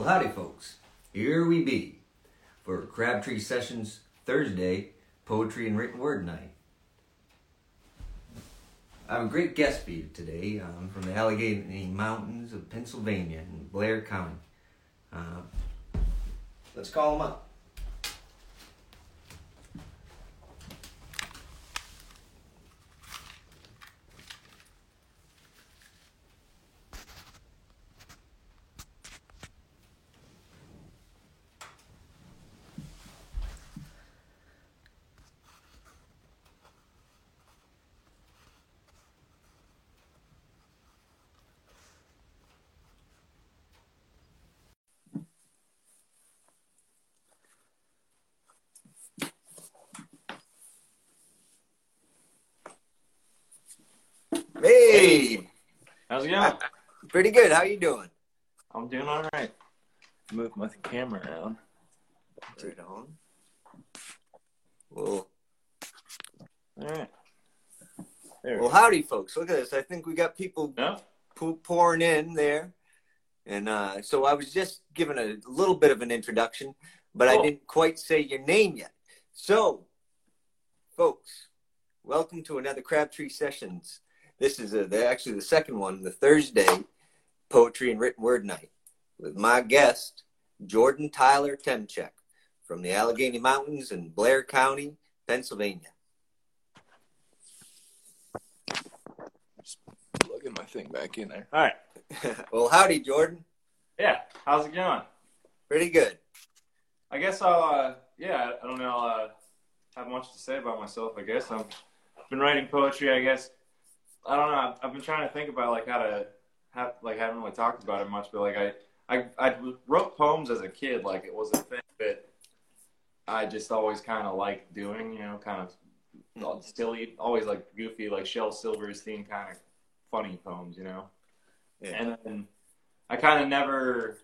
Well, howdy, folks. Here we be for Crabtree Sessions Thursday Poetry and Written Word Night. I have a great guest for you today um, from the Allegheny Mountains of Pennsylvania in Blair County. Uh, let's call him up. Hey, How's it going? Pretty good. How you doing? I'm doing all right. Move my camera around. Right on. Well, All right. There well, go. howdy, folks. Look at this. I think we got people No? pouring in there. And uh, so I was just giving a little bit of an introduction, but I didn't quite say your name yet. So, folks, welcome to another Crabtree Sessions. This is the, actually the second one, the Thursday Poetry and Written Word Night, with my guest, Jordan Tyler Temchack from the Allegheny Mountains in Blair County, Pennsylvania. Plugging my thing back in there. All right. well, howdy, Jordan. Yeah. How's it going? Pretty good. I guess I'll, uh, yeah, I don't know, uh, have much to say about myself, I guess. I've been writing poetry, I guess. I don't know. I've, I've been trying to think about, like, how to, have, like, haven't really talked about it much, but, like, I, I, I wrote poems as a kid, like, it was a thing that I just always kind of liked doing, you know, kind of silly, always like goofy, like Shel Silverstein kind of funny poems, you know. Yeah. And then I kind of never,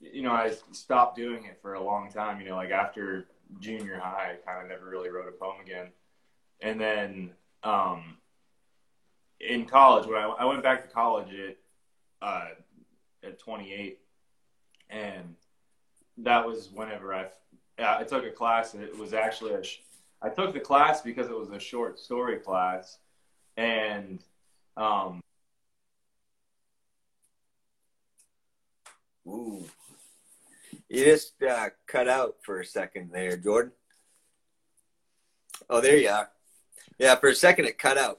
you know, I stopped doing it for a long time. You know, like after junior high, I kind of never really wrote a poem again. And then um, in college, when I, I went back to college at uh, at 28, and that was whenever I I took a class. It was actually a sh- I took the class because it was a short story class, and um, Ooh. You just uh, cut out for a second there, Jordan. Oh, there you are. Yeah, for a second it cut out.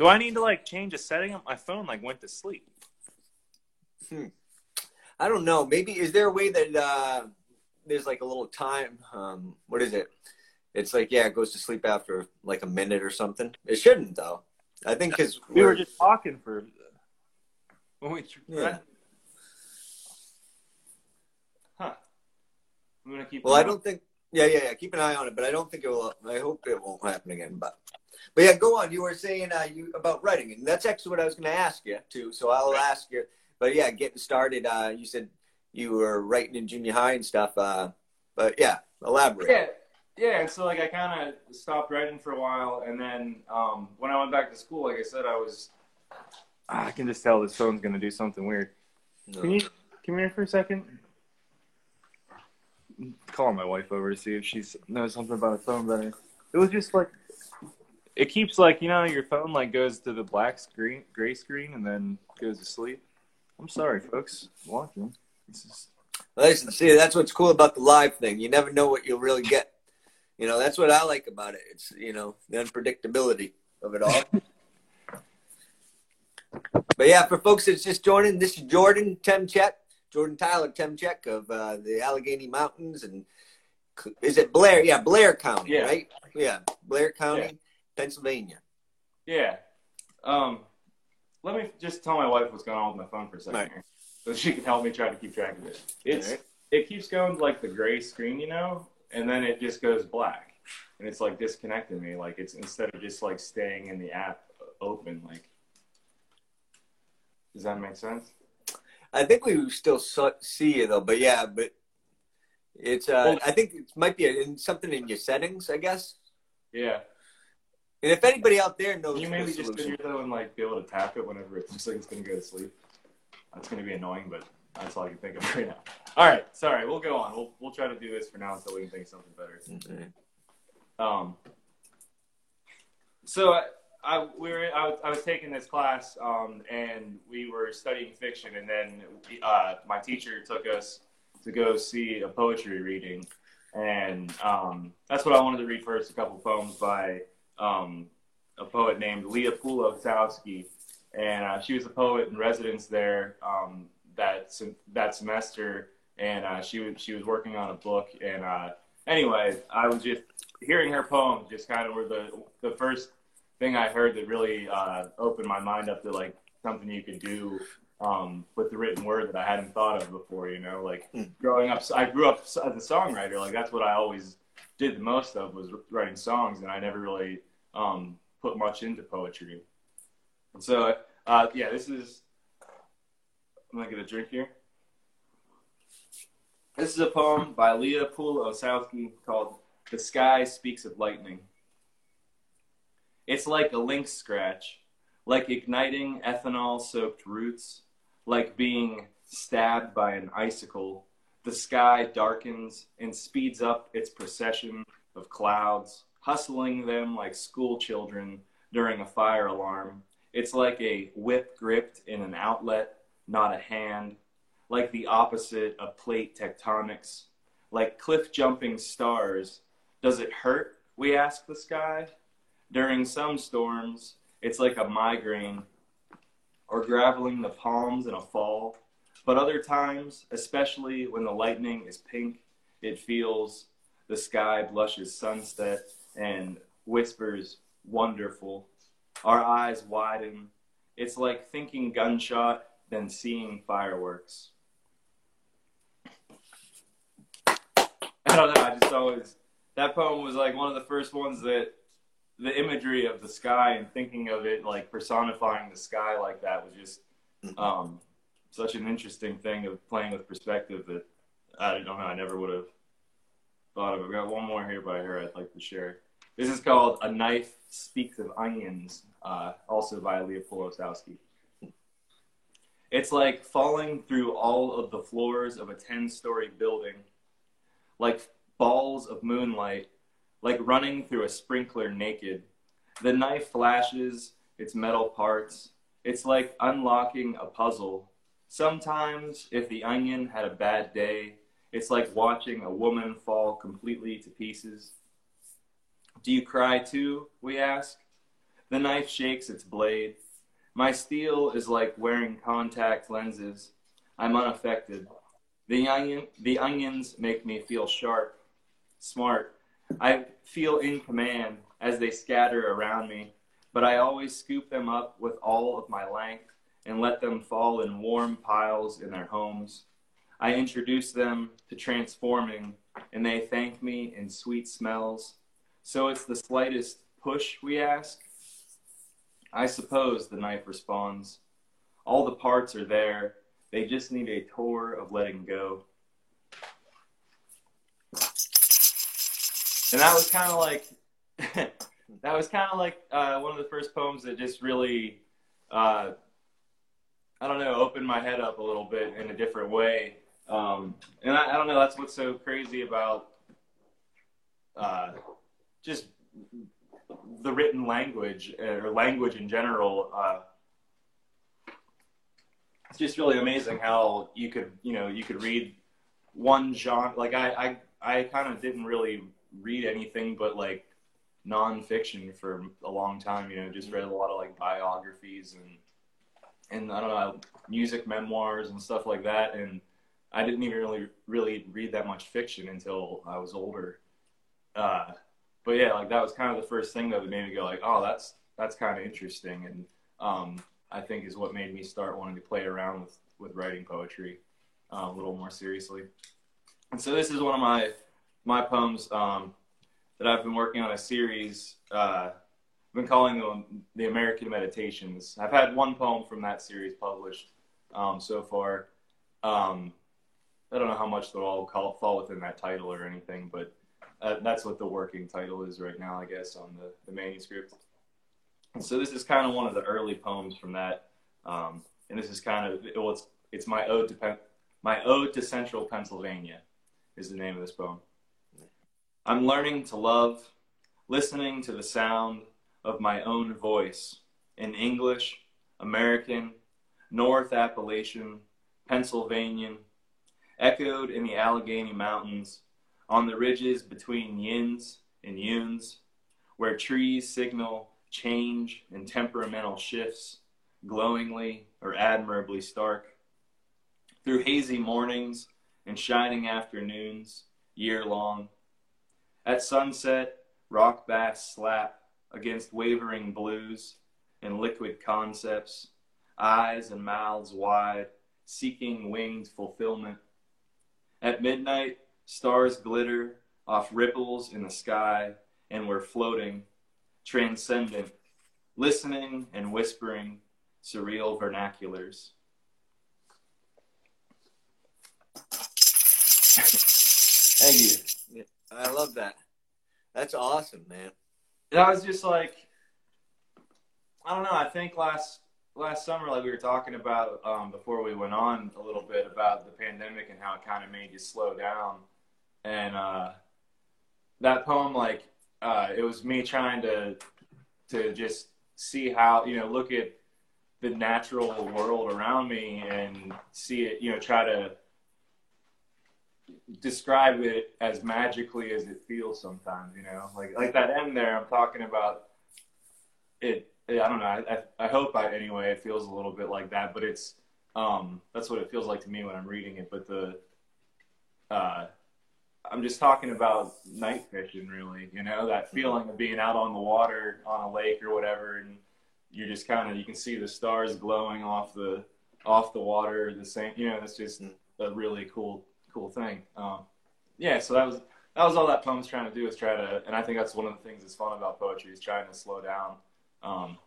Do I need to like change a setting on my phone? Like went to sleep. Hmm. I don't know. Maybe is there a way that uh, there's like a little time? Um, what is it? It's like yeah, it goes to sleep after like a minute or something. It shouldn't though. I think because We were just talking for when we yeah. huh. I'm gonna keep. Well, I don't think. Yeah, yeah, yeah. Keep an eye on it, but I don't think it will. I hope it won't happen again. But, but yeah, go on. You were saying uh, you about writing, and that's actually what I was going to ask you too. So I'll Right. ask you. But yeah, getting started. Uh, you said you were writing in junior high and stuff. Uh, but yeah, elaborate. Yeah, yeah. So like I kind of stopped writing for a while, and then um, when I went back to school, like I said, I was. Ah, I can just tell this phone's gonna do something weird. No. Can you come here for a second? Call my wife over to see if she knows something about a phone better. It was just like it keeps like you know your phone like goes to the black screen, gray screen, and then goes to sleep. I'm sorry, folks. Watching. This is Listen, see, that's what's cool about the live thing. You never know what you'll really get. You know, that's what I like about it. It's you know the unpredictability of it all. but yeah, for folks that's just joining, this is Jordan Temchack, Jordan Tyler Temchack of uh, the Allegheny Mountains, and is it Blair? Yeah, Blair County, Yeah. right? Yeah, Blair County, Yeah. Pennsylvania. yeah. Um, let me just tell my wife what's going on with my phone for a second Right. here, so she can help me try to keep track of it. It's Alright. it keeps going to like the gray screen, you know, and then it just goes black, and it's like disconnecting me. Like it's instead of just like staying in the app open, like. Does that make sense? I think we still see you though, but yeah, but it's. Uh, Well- I think it might be in something in your settings, I guess. Yeah. And if anybody out there knows you maybe just here though and like be able to tap it whenever it looks like it's gonna go to sleep? That's gonna be annoying, but That's all I can think of right now. All right, sorry, we'll go on. We'll we'll try to do this for now until we can think of something better. Okay. Um, so I, I we were I was, I was taking this class um, and we were studying fiction and then uh, my teacher took us to go see a poetry reading and um, that's what I wanted to read first a couple poems by um, a poet named Leah Poole Osowski and uh, she was a poet in residence there um, that that semester and uh, she was she was working on a book and uh, anyway I was just hearing her poem just kind of were the the first thing I heard that really uh, opened my mind up to like something you could do um, with the written word that I hadn't thought of before. You know, like mm. growing up, I grew up as a songwriter. Like that's what I always did the most of was writing songs, and I never really um, put much into poetry. And so, uh, yeah, this is. I'm gonna get a drink here. This is a poem by Leah Poole Osowski called "The Sky Speaks of Lightning." It's like a lynx scratch, like igniting ethanol soaked roots, like being stabbed by an icicle. The sky darkens and speeds up its procession of clouds, hustling them like school children during a fire alarm. It's like a whip gripped in an outlet, not a hand, like the opposite of plate tectonics, like cliff jumping stars. Does it hurt? We ask the sky. During some storms, it's like a migraine or graveling the palms in a fall. But other times, especially when the lightning is pink, it feels the sky blushes sunset and whispers wonderful. Our eyes widen. It's like thinking gunshot, then seeing fireworks. I don't know. I just always that poem was like one of the first ones that the imagery of the sky and thinking of it like personifying the sky like that was just um, such an interesting thing of playing with perspective that I don't know I never would have thought of. I've got one more here by her I'd like to share. This is called A Knife Speaks of Onions, uh, also by Leah Poole Osowski. It's like falling through all of the floors of a 10 story building, like balls of moonlight like running through a sprinkler naked. The knife flashes its metal parts. It's like unlocking a puzzle. Sometimes, if the onion had a bad day, it's like watching a woman fall completely to pieces. Do you cry too? We ask. The knife shakes its blade. My steel is like wearing contact lenses. I'm unaffected. The, onion, the onions make me feel sharp, smart, I feel in command as they scatter around me, but I always scoop them up with all of my length and let them fall in warm piles in their homes. I introduce them to transforming, and they thank me in sweet smells. So it's the slightest push, we ask. I suppose, the knife responds. All the parts are there. They just need a tour of letting go. and that was kind of like that was kind of like uh, one of the first poems that just really uh, I don't know opened my head up a little bit in a different way. Um, and I, I, don't know that's what's so crazy about uh, just the written language or language in general. Uh, it's just really amazing how you could you know you could read one genre like I I, I kind of didn't really read anything but like nonfiction for a long time. You know, just read a lot of like biographies and and I don't know music memoirs and stuff like that. And I didn't even really really read that much fiction until I was older. Uh, but yeah, like that was kind of the first thing that made me go like, oh, that's that's kind of interesting, and um, I think is what made me start wanting to play around with with writing poetry uh, a little more seriously. And so this is one of my my poems um, that I've been working on a series. Uh, I've been calling them the American Meditations. I've had one poem from that series published um, so far. Um, I don't know how much they'll all call, fall within that title or anything, but uh, that's what the working title is right now, I guess, on the, the manuscript. And so this is kind of one of the early poems from that. Um, and this is kind of, well, it's, it's my ode to, My Ode to Central Pennsylvania is the name of this poem. I'm learning to love, listening to the sound of my own voice in English, American, North Appalachian, Pennsylvanian, echoed in the Allegheny Mountains, on the ridges between yins and yuns, where trees signal change and temperamental shifts, glowingly or admirably stark. Through hazy mornings and shining afternoons, year long. At sunset, rock bass slap against wavering blues and liquid concepts, eyes and mouths wide, seeking winged fulfillment. At midnight, stars glitter off ripples in the sky, and we're floating, transcendent, listening and whispering surreal vernaculars. Thank you. I love that. That's awesome, man. And I was just like, I don't know. I think last last summer, like we were talking about um, before we went on a little bit about the pandemic and how it kind of made you slow down. And uh, that poem, like, uh, it was me trying to to just see how you know look at the natural world around me and see it, you know, try to describe it as magically as it feels sometimes, you know, like like that end there. I'm talking about it. I don't know. I, I hope I anyway. It feels a little bit like that, but it's um that's what it feels like to me when I'm reading it. But the uh, I'm just talking about night fishing, really. You know, that feeling of being out on the water on a lake or whatever, and you're just kind of you can see the stars glowing off the off the water. The same, you know, it's just a really cool cool thing. Um, yeah, so that was that was all that poem's trying to do is try to, and I think that's one of the things that's fun about poetry is trying to slow down. Um,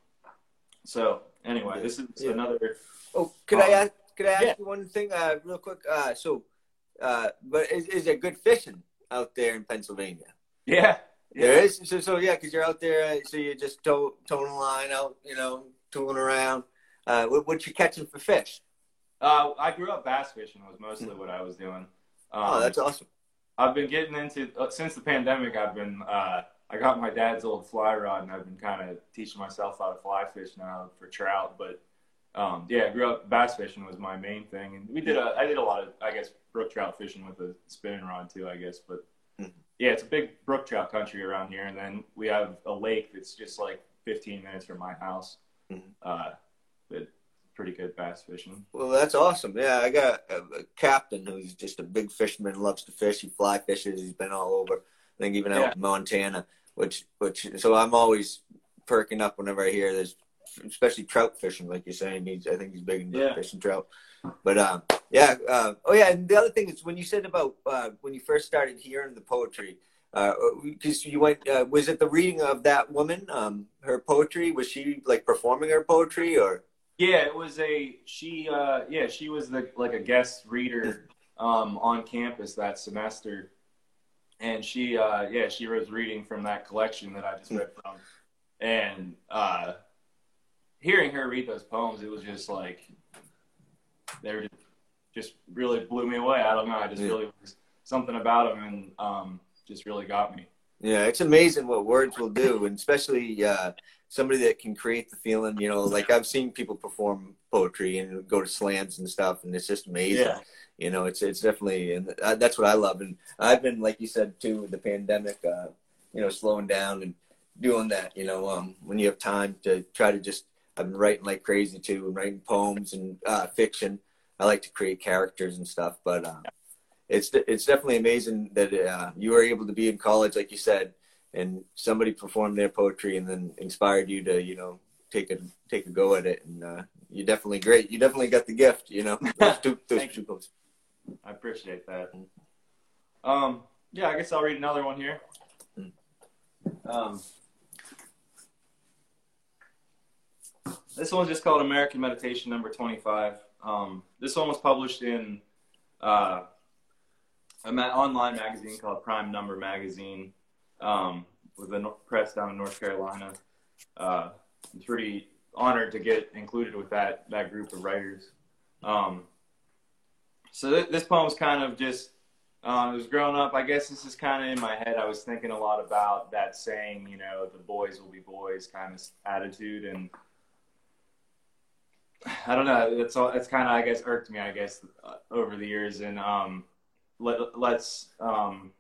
so anyway, this is yeah. another. Oh, could um, I ask? Could I ask yeah. you one thing, uh, real quick? Uh, so, uh, but is, is there good fishing out there in Pennsylvania? Yeah, yeah. There is. So, so yeah, because you're out there, uh, so you're just tow, towing a line out, you know, tooling around. Uh, what, what you catching for fish? Uh, I grew up bass fishing was mostly what I was doing. Um, oh, that's awesome. I've been getting into uh, since the pandemic. I've been uh, I got my dad's old fly rod, and I've been kind of teaching myself how to fly fish now for trout. But um, yeah, I grew up bass fishing was my main thing, and we did a I did a lot of I guess brook trout fishing with a spinning rod too, I guess. But mm-hmm. yeah, it's a big brook trout country around here, and then we have a lake that's just like 15 minutes from my house. Mm-hmm. Uh, but pretty good bass fishing. Well, that's awesome. Yeah, I got a, a, captain who's just a big fisherman, loves to fish. He fly fishes. He's been all over. I think even out yeah. in Montana, which which so I'm always perking up whenever I hear there's especially trout fishing, like you're saying. He's I think he's big into yeah. fishing trout. But um, yeah. Uh, oh yeah, and the other thing is when you said about uh, when you first started hearing the poetry. Because uh, you went, uh, was it the reading of that woman? Um, her poetry was she like performing her poetry, or yeah, it was a she. Uh, yeah, she was the like a guest reader um, on campus that semester, and she uh, yeah she was reading from that collection that I just read from, and uh, hearing her read those poems, it was just like they were just really blew me away. I don't know. I just yeah. really was something about them, and um, just really got me. Yeah, it's amazing what words will do, and especially uh, somebody that can create the feeling. You know, like I've seen people perform poetry and go to slams and stuff, and it's just amazing. Yeah. You know, it's it's definitely, and that's what I love. And I've been, like you said too, with the pandemic, uh, you know, slowing down and doing that. You know, um, when you have time to try to just, I've been writing like crazy too, and writing poems and uh, fiction. I like to create characters and stuff, but. Uh, it's it's definitely amazing that uh, you were able to be in college, like you said, and somebody performed their poetry and then inspired you to you know take a take a go at it, and uh, you're definitely great. You definitely got the gift, you know. Those two, those two poems. I appreciate that. Um, yeah, I guess I'll read another one here. Um, this one's just called American Meditation Number 25. Um, this one was published in uh, an online magazine called Prime Number Magazine um, with a press down in North Carolina. Uh, I'm pretty honored to get included with that that group of writers. Um, so th- this poem's kind of just um, it was growing up. I guess this is kind of in my head. I was thinking a lot about that saying, you know, the boys will be boys kind of attitude, and I don't know. It's all. It's kind of I guess irked me. I guess uh, over the years, and um, let, let's um,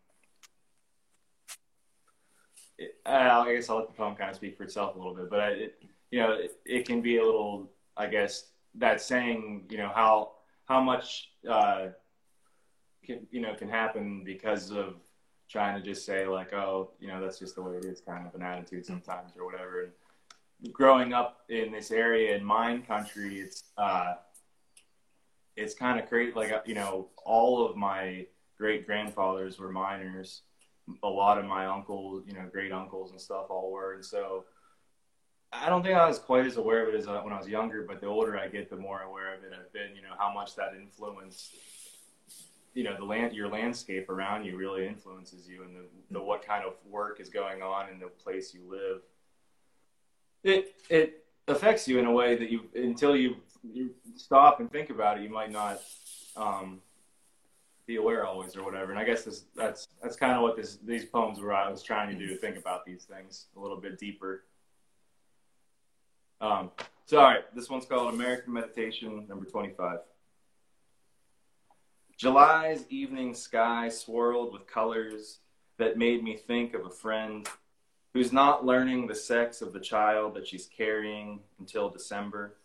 it, I guess I'll let the poem kind of speak for itself a little bit. But I, it, you know, it, it can be a little. I guess that saying, you know, how how much uh, can you know can happen because of trying to just say like, oh, you know, that's just the way it is, kind of an attitude sometimes or whatever. And growing up in this area in mine country, it's uh, it's kind of crazy. Like you know, all of my great grandfathers were miners. A lot of my uncles, you know, great uncles and stuff, all were, and so I don't think I was quite as aware of it as uh, when I was younger, but the older I get, the more aware of it I've been. You know how much that influence, you know, the land, your landscape around you really influences you, and the, the what kind of work is going on in the place you live. It it affects you in a way that you until you you stop and think about it, you might not um, be aware always or whatever. And I guess this, that's that's kind of what this these poems were. I was trying to do to think about these things a little bit deeper. Um, so, all right, this one's called American Meditation, number 25. July's evening sky swirled with colors that made me think of a friend who's not learning the sex of the child that she's carrying until December.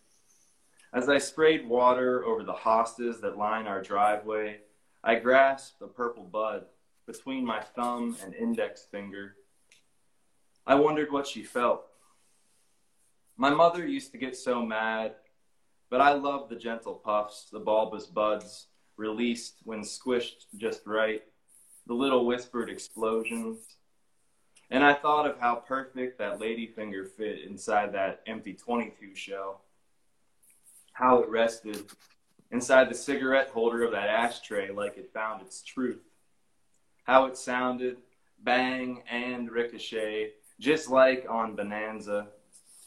As I sprayed water over the hostas that line our driveway, I grasped a purple bud between my thumb and index finger. I wondered what she felt my mother used to get so mad, but I love the gentle puffs, the bulbous buds, released when squished just right, the little whispered explosions. And I thought of how perfect that ladyfinger fit inside that empty 22 shell, how it rested inside the cigarette holder of that ashtray like it found its truth, how it sounded, bang and ricochet, just like on Bonanza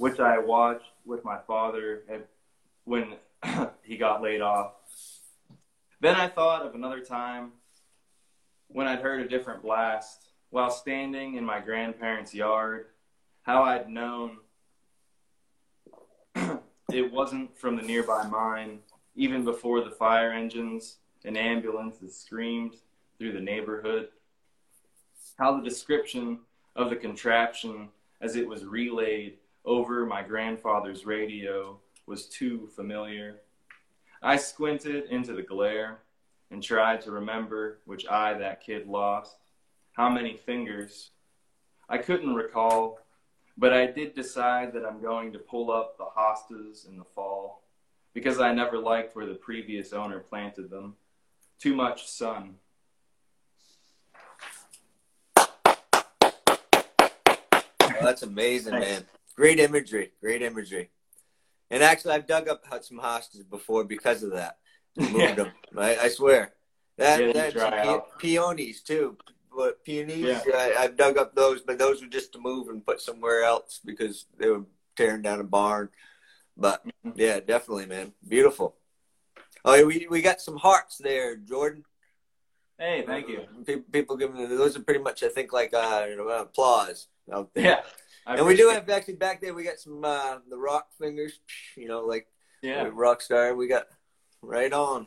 which I watched with my father when he got laid off. Then I thought of another time when I'd heard a different blast while standing in my grandparents' yard, how I'd known it wasn't from the nearby mine, even before the fire engines and ambulances screamed through the neighborhood. How the description of the contraption as it was relayed over my grandfather's radio was too familiar. I squinted into the glare and tried to remember which eye that kid lost, how many fingers. I couldn't recall, but I did decide that I'm going to pull up the hostas in the fall because I never liked where the previous owner planted them. Too much sun. Oh, that's amazing, Thanks. man. Great imagery. Great imagery. And actually, I've dug up some hostas before because of that. Moved yeah. them. I, I, swear. That, yeah, that's pe- peonies too. But peonies, yeah. I, I've dug up those, but those were just to move and put somewhere else because they were tearing down a barn. But mm-hmm. yeah, definitely, man. Beautiful. Oh, we we got some hearts there, Jordan. Hey, thank you. People, people giving those are pretty much, I think, like uh, you know, applause. Yeah, I and we do have actually back there. We got some uh, the rock fingers. You know, like yeah, rock star. We got right on.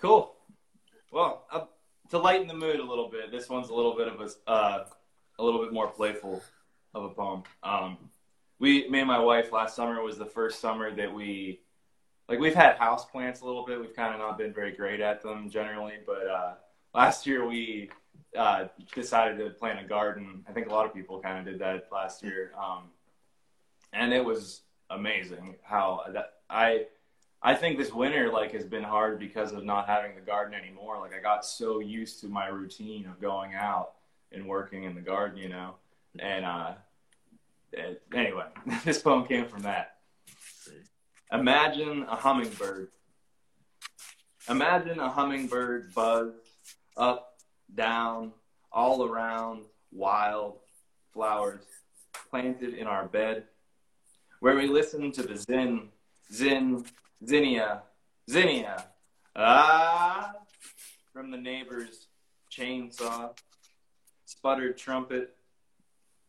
Cool. Well, uh, to lighten the mood a little bit, this one's a little bit of a uh, a little bit more playful of a poem. Um, we, me and my wife, last summer was the first summer that we, like, we've had house plants a little bit. We've kind of not been very great at them generally, but uh, last year we uh, decided to plant a garden. I think a lot of people kind of did that last year, um, and it was amazing how that I. I think this winter like has been hard because of not having the garden anymore. Like I got so used to my routine of going out and working in the garden, you know. And uh, it, anyway, this poem came from that. Imagine a hummingbird. Imagine a hummingbird buzz up down, all around, wild flowers planted in our bed, where we listen to the zin, zin, zinnia, zinnia Ah, from the neighbor's chainsaw, sputtered trumpet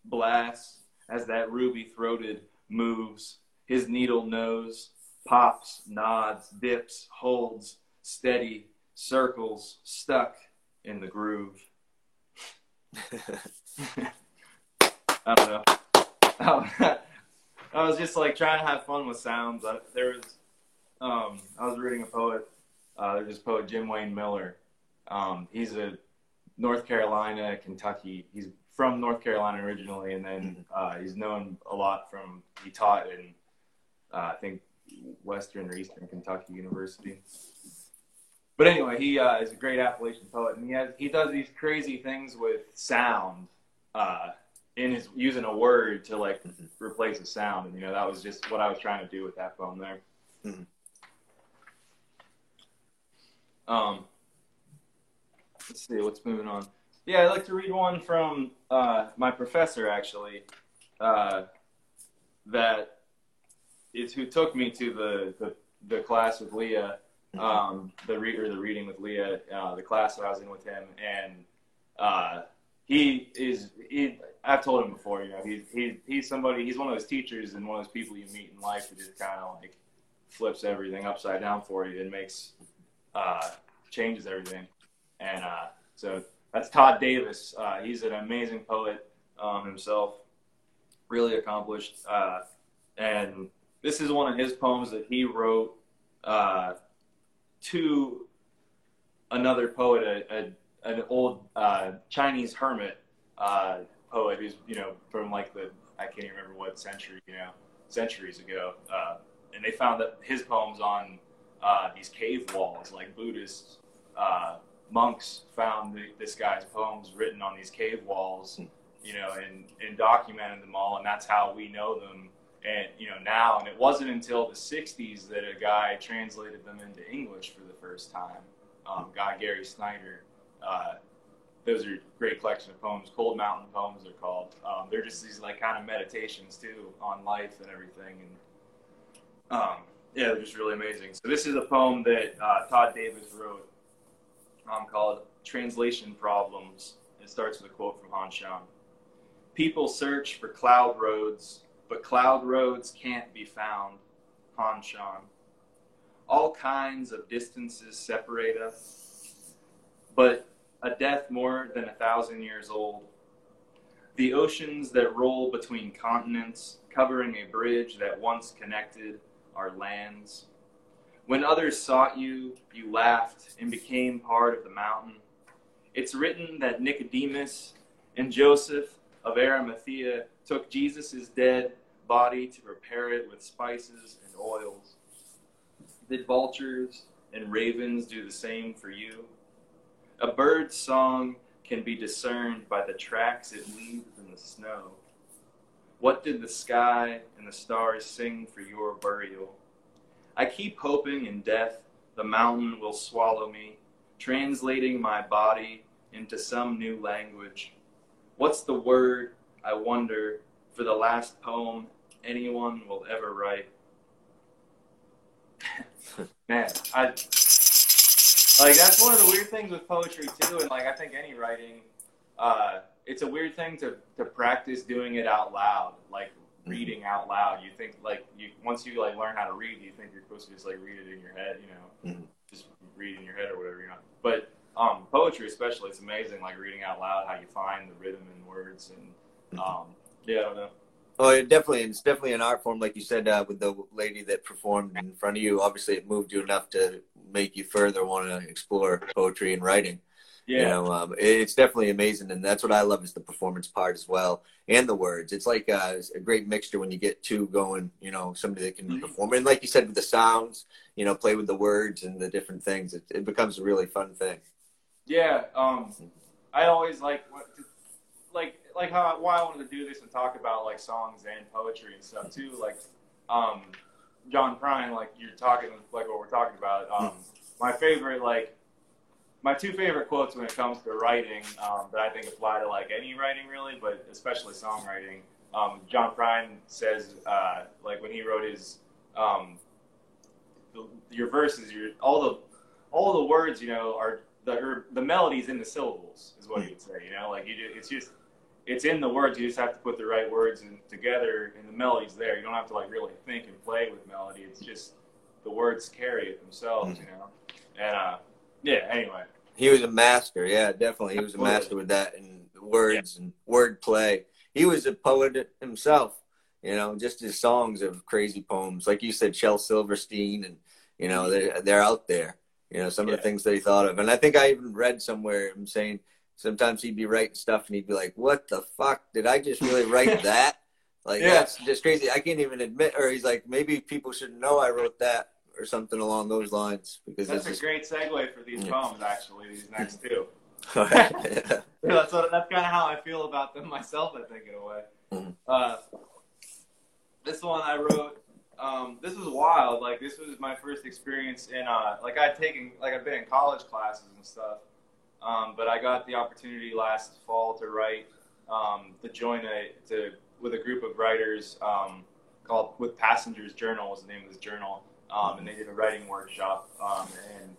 blasts as that ruby throated moves. His needle nose pops, nods, dips, holds, steady, circles, stuck in the groove. I don't know. I was just like trying to have fun with sounds. I, there was, um, I was reading a poet. Uh, there's this poet Jim Wayne Miller. Um, he's a North Carolina, Kentucky. He's from North Carolina originally, and then uh, he's known a lot from he taught in uh, I think Western or Eastern Kentucky University. But anyway, he uh, is a great Appalachian poet, and he has he does these crazy things with sound uh, in his using a word to like mm-hmm. replace a sound, and you know that was just what I was trying to do with that poem there. Mm-hmm. Um, let's see what's moving on. Yeah, I'd like to read one from uh, my professor actually, uh, that is who took me to the the, the class with Leah. Um, the re- or the reading with Leah, uh, the class that I was in with him, and uh, he is. He, I've told him before, you know, he's he's he's somebody. He's one of those teachers and one of those people you meet in life who just kind of like flips everything upside down for you and makes uh, changes everything. And uh, so that's Todd Davis. Uh, he's an amazing poet um, himself, really accomplished. Uh, and this is one of his poems that he wrote uh, to another poet, a, a an old uh, Chinese hermit uh, poet who's you know from like the I can't even remember what century you know centuries ago, uh, and they found that his poems on uh, these cave walls, like Buddhist uh, monks found the, this guy's poems written on these cave walls, you know, and and documented them all, and that's how we know them and you know now and it wasn't until the 60s that a guy translated them into english for the first time um, guy gary snyder uh, those are great collection of poems. Cold mountain poems they're called. Um, they're just these like kind of meditations too on life and everything and um, yeah they're just really amazing. So this is a poem that uh, todd davis wrote um, called translation problems. It starts with a quote from han shan people search for cloud roads but cloud roads can't be found, Han Shan. All kinds of distances separate us, but a death more than a thousand years old. The oceans that roll between continents, covering a bridge that once connected our lands. When others sought you, you laughed and became part of the mountain. It's written that Nicodemus and Joseph of Arimathea took Jesus' dead body to prepare it with spices and oils. Did vultures and ravens do the same for you? A bird's song can be discerned by the tracks it leaves in the snow. What did the sky and the stars sing for your burial? I keep hoping in death the mountain will swallow me, translating my body into some new language. What's the word, I wonder, for the last poem anyone will ever write. Man, I like that's one of the weird things with poetry too, and like I think any writing, uh, it's a weird thing to to practice doing it out loud, like reading out loud. You think like you once you like learn how to read, you think you're supposed to just like read it in your head, you know, mm-hmm. just read in your head or whatever, you know. But um, poetry, especially, it's amazing, like reading out loud, how you find the rhythm in words, and um, yeah, I don't know. Oh, it definitely, it's definitely an art form, like you said, uh, with the lady that performed in front of you. Obviously, it moved you enough to make you further want to explore poetry and writing. Yeah. You know, um, it's definitely amazing, and that's what I love is the performance part as well, and the words. It's like uh, it's a great mixture when you get two going. You know, somebody that can mm-hmm. perform, and like you said, with the sounds, you know, play with the words and the different things. It, it becomes a really fun thing. Yeah, um, I always like like like how why I wanted to do this and talk about like songs and poetry and stuff too. Like, um, John Prine, like you're talking like what we're talking about. Um, my favorite like my two favorite quotes when it comes to writing um, that I think apply to like any writing really, but especially songwriting. Um, John Prine says uh, like when he wrote his um, the, your verses, your all the all the words, you know, are the or the melodies in the syllables is what you would say. You know, like you do, it's just it's in the words. You just have to put the right words in, together, and the melody's there. You don't have to like really think and play with melody. It's just the words carry it themselves. You know, and uh, yeah. Anyway, He was a master. Yeah, definitely. He was a master with that and words and word play. He was a poet himself. You know, just his songs of crazy poems, like you said, Shel Silverstein, and you know they're they're out there. You know, some of the things that he thought of, and I think I even read somewhere him saying sometimes he'd be writing stuff and he'd be like, "What the fuck? Did I just really write that?" Like Yeah. that's just crazy. I can't even admit. Or he's like, maybe people should know I wrote that or something along those lines because that's a it's great segue for these Yeah. poems. Actually, these next two. just. Yeah, that's what, that's kind of how I feel about them myself. I think in a way. Mhm. Uh, this one I wrote. Um, this was wild. Like this was my first experience in. Uh, like I'd taken. Like I've been in college classes and stuff. Um, but I got the opportunity last fall to write. Um, to join a to with a group of writers um, called with Passengers Journal was the name of this journal. Um, and they did a writing workshop. Um, and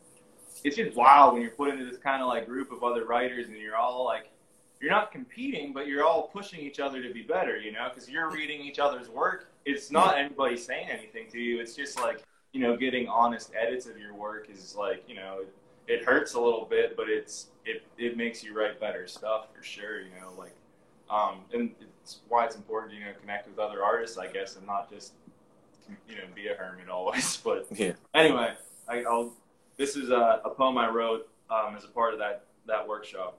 it's just wild when you're put into this kind of like group of other writers and you're all like you're not competing but you're all pushing each other to be better you know because you're reading each other's work it's not anybody saying anything to you it's just like you know getting honest edits of your work is like you know it, it hurts a little bit but it's it, it makes you write better stuff for sure you know like um and it's why it's important to you know connect with other artists i guess and not just you know be a hermit always but yeah. anyway, I, I'll. This is a, a poem I wrote um, as a part of that that workshop.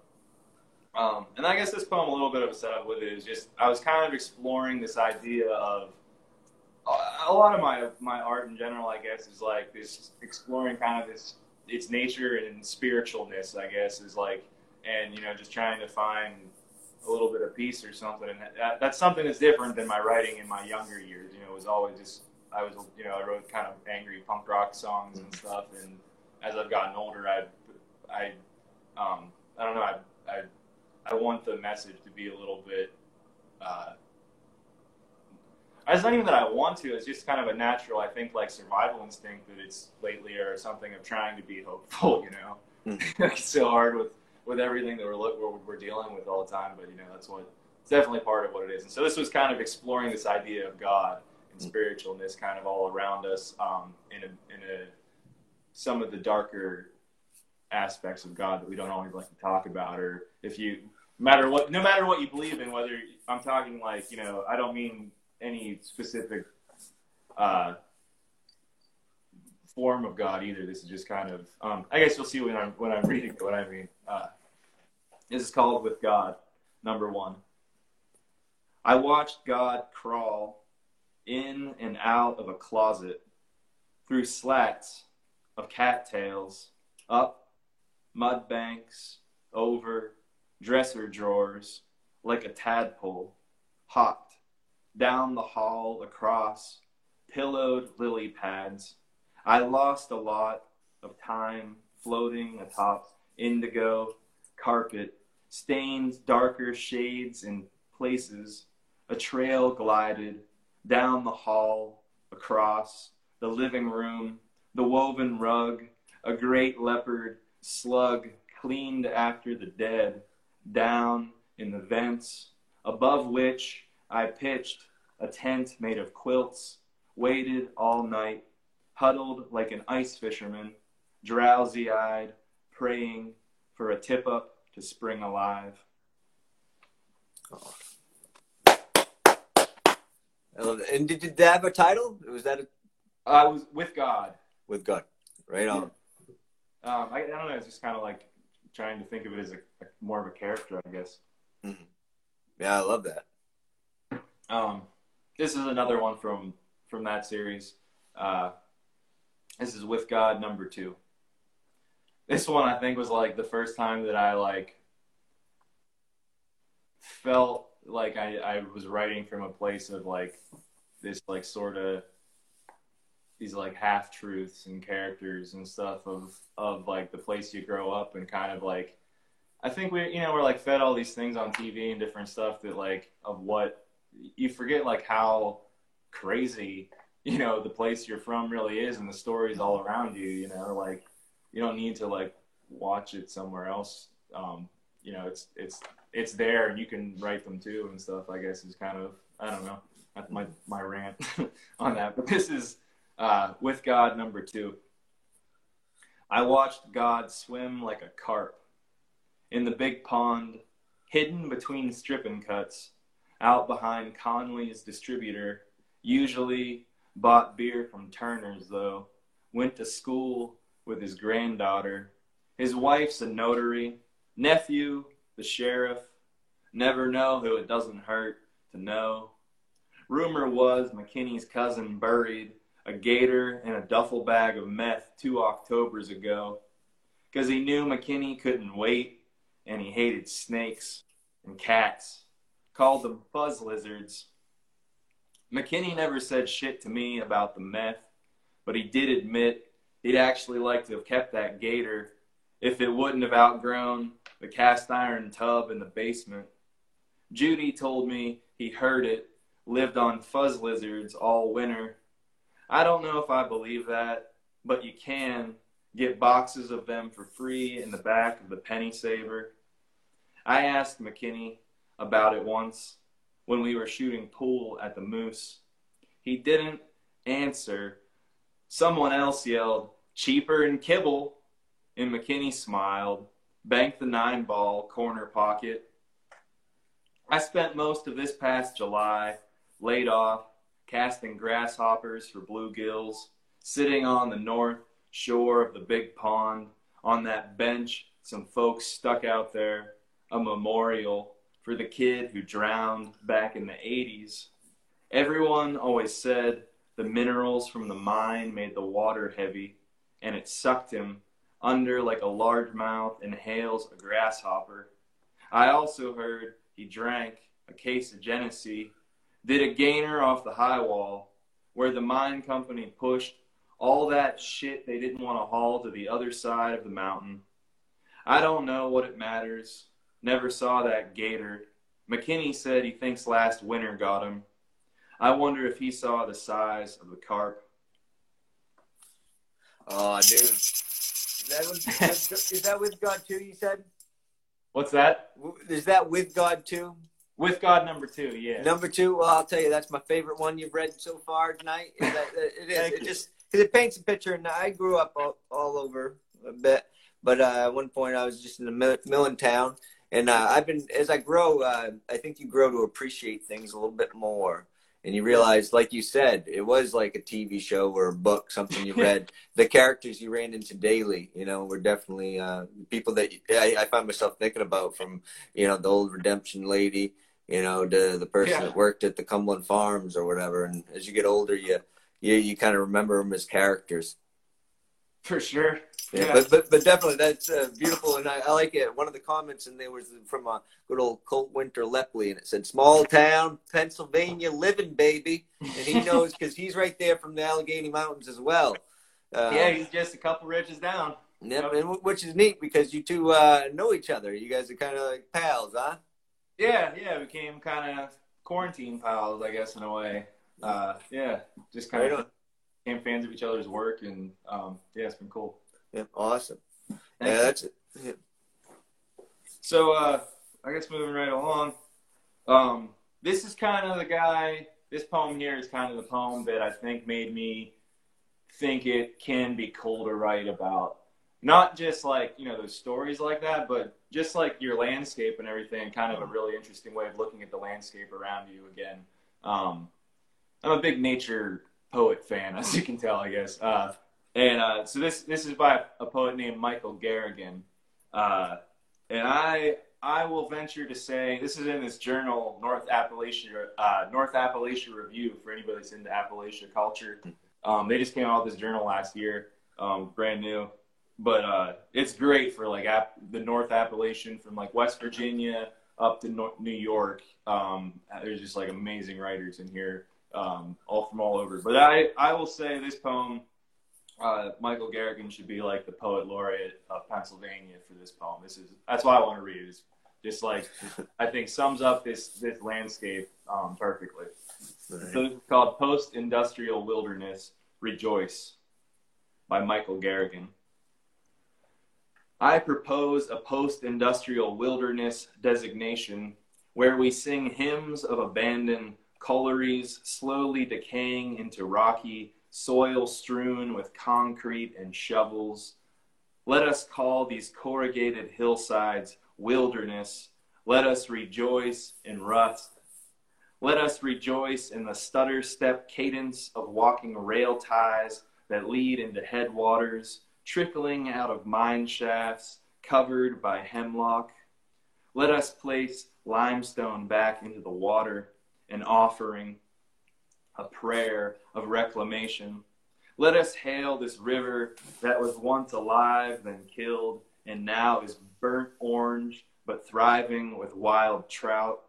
Um, and I guess this poem, a little bit of a setup with it is just I was kind of exploring this idea of a- lot of my my art in general. I guess is like this exploring kind of this its nature and spiritualness. I guess is like and you know just trying to find a little bit of peace or something. And that, that's something that's different than my writing in my younger years. You know, it was always just I was, you know, I wrote kind of angry punk rock songs and stuff. And as I've gotten older, I, I, um, I don't know, I, I, I want the message to be a little bit. Uh, it's not even that I want to. It's just kind of a natural, I think, like survival instinct that it's lately or something of trying to be hopeful. You know, it's so hard with with everything that we're, look- we're we're dealing with all the time. But you know, that's what it's definitely part of what it is. And so this was kind of exploring this idea of God and spiritualness kind of all around us um, in a, in a some of the darker aspects of God that we don't always like to talk about or if you no matter what no matter what you believe in whether I'm talking like you know I don't mean any specific uh, form of God either. This is just kind of um, I guess you'll see when I'm when I'm reading what I mean. Uh, this is called with God number one. I watched God crawl in and out of a closet, through slats of cattails, up mud banks, over dresser drawers, like a tadpole, hopped down the hall across pillowed lily pads. I lost a lot of time floating atop indigo carpet, stained darker shades in places. A trail glided down the hall, across the living room, the woven rug, a great leopard slug cleaned after the dead, down in the vents, above which I pitched a tent made of quilts, waited all night, huddled like an ice fisherman, drowsy eyed, praying for a tip up to spring alive. I love it. And did, did that have a title? Was that a, I was with God. with God? Right on. Um, I, I don't know. It's just kind of like trying to think of it as a, a more of a character, I guess. Yeah, I love that. Um, this is another one from from that series. Uh, this is with God number two. This one I think was like the first time that I like felt like I, I was writing from a place of like this like sort of these like half truths and characters and stuff of of like the place you grow up and kind of like I think we you know we're like fed all these things on TV and different stuff that like of what you forget like how crazy you know the place you're from really is and the stories all around you you know like you don't need to like watch it somewhere else. Um, you know, it's it's it's there, and you can write them too and stuff. I guess is kind of I don't know. That's my my rant on that. But this is uh, with God number two. I watched God swim like a carp in the big pond, hidden between stripping cuts, out behind Conley's distributor. Usually bought beer from Turner's though. Went to school with his granddaughter. His wife's a notary. Nephew, the sheriff. Never know who it doesn't hurt to know. Rumor was McKinney's cousin buried a gator and a duffel bag of meth two Octobers ago because he knew McKinney couldn't wait and he hated snakes and cats, called them fuzz lizards. McKinney never said shit to me about the meth, but he did admit he'd actually like to have kept that gator if it wouldn't have outgrown the cast iron tub in the basement. Judy told me he heard it, lived on fuzz lizards all winter. I don't know if I believe that, but you can get boxes of them for free in the back of the penny saver. I asked McKinney about it once when we were shooting pool at the Moose. He didn't answer. Someone else yelled, cheaper and kibble. And McKinney smiled, banked the nine ball corner pocket. I spent most of this past July laid off, casting grasshoppers for bluegills, sitting on the north shore of the big pond on that bench some folks stuck out there a memorial for the kid who drowned back in the 80s. Everyone always said the minerals from the mine made the water heavy, and it sucked him under like a largemouth inhales a grasshopper. I also heard he drank a case of Genesee, did a gainer off the high wall, where the mine company pushed all that shit they didn't want to haul to the other side of the mountain. I don't know what it matters. Never saw that gator. McKinney said he thinks last winter got him. I wonder if he saw the size of the carp. Oh, dude. Is that, with, is that with God too, you said? What's that? Is that with God too? With God number two, yeah. Number two, well, I'll tell you, that's my favorite one you've read so far tonight. That, it is. It just it paints a picture, and I grew up all, all over a bit, but uh, at one point I was just in the mill, mill in town, and uh, I've been as I grow, uh, I think you grow to appreciate things a little bit more, and you realize, like you said, it was like a TV show or a book, something you read. the characters you ran into daily, you know, were definitely uh, people that I, I find myself thinking about from, you know, the old redemption lady, you know, to the person Yeah. that worked at the Cumberland Farms or whatever. And as you get older, you you you kind of remember them as characters. For sure. Yeah, Yeah. But, but but definitely that's uh, beautiful, and I, I like it. One of the comments and there was from a good old Colt Winter Lepley, and it said, "Small town, Pennsylvania, living baby," and he knows because he's right there from the Allegheny Mountains as well. Uh, yeah, he's just a couple ridges down. Yep, and w- which is neat because you two uh, know each other. You guys are kind of like pals, huh? Yeah, yeah, we became kind of quarantine pals, I guess, in a way. Uh, yeah, just kind of became fans of each other's work, and um, yeah, it's been cool. Yeah, awesome. Thank yeah, that's it. Yeah. So, uh, I guess moving right along, um, this is kind of the guy. This poem here is kind of the poem that I think made me think it can be cool to write about. Not just like you know those stories like that, but just like your landscape and everything. Kind of a really interesting way of looking at the landscape around you again. Um, I'm a big nature poet fan, as you can tell, I guess. Uh, and uh, so this this is by a poet named Michael Garrigan. Uh, and I I will venture to say this is in this journal North Appalachia uh, North Appalachia Review for anybody that's into Appalachia culture. Um, they just came out with this journal last year, um, brand new, but uh, it's great for like the North Appalachian from like West Virginia up to New York. Um, there's just like amazing writers in here, um, all from all over. But I I will say this poem uh, Michael Garrigan should be like the poet laureate of Pennsylvania for this poem. This is that's why I want to read. It's just like I think sums up this this landscape um, perfectly. So this is called Post Industrial Wilderness Rejoice by Michael Garrigan. I propose a post industrial wilderness designation where we sing hymns of abandoned collieries slowly decaying into rocky soil strewn with concrete and shovels. Let us call these corrugated hillsides wilderness. Let us rejoice in rust. Let us rejoice in the stutter step cadence of walking rail ties that lead into headwaters, trickling out of mine shafts covered by hemlock. Let us place limestone back into the water, an offering, a prayer of reclamation. Let us hail this river that was once alive, then killed, and now is burnt orange, but thriving with wild trout.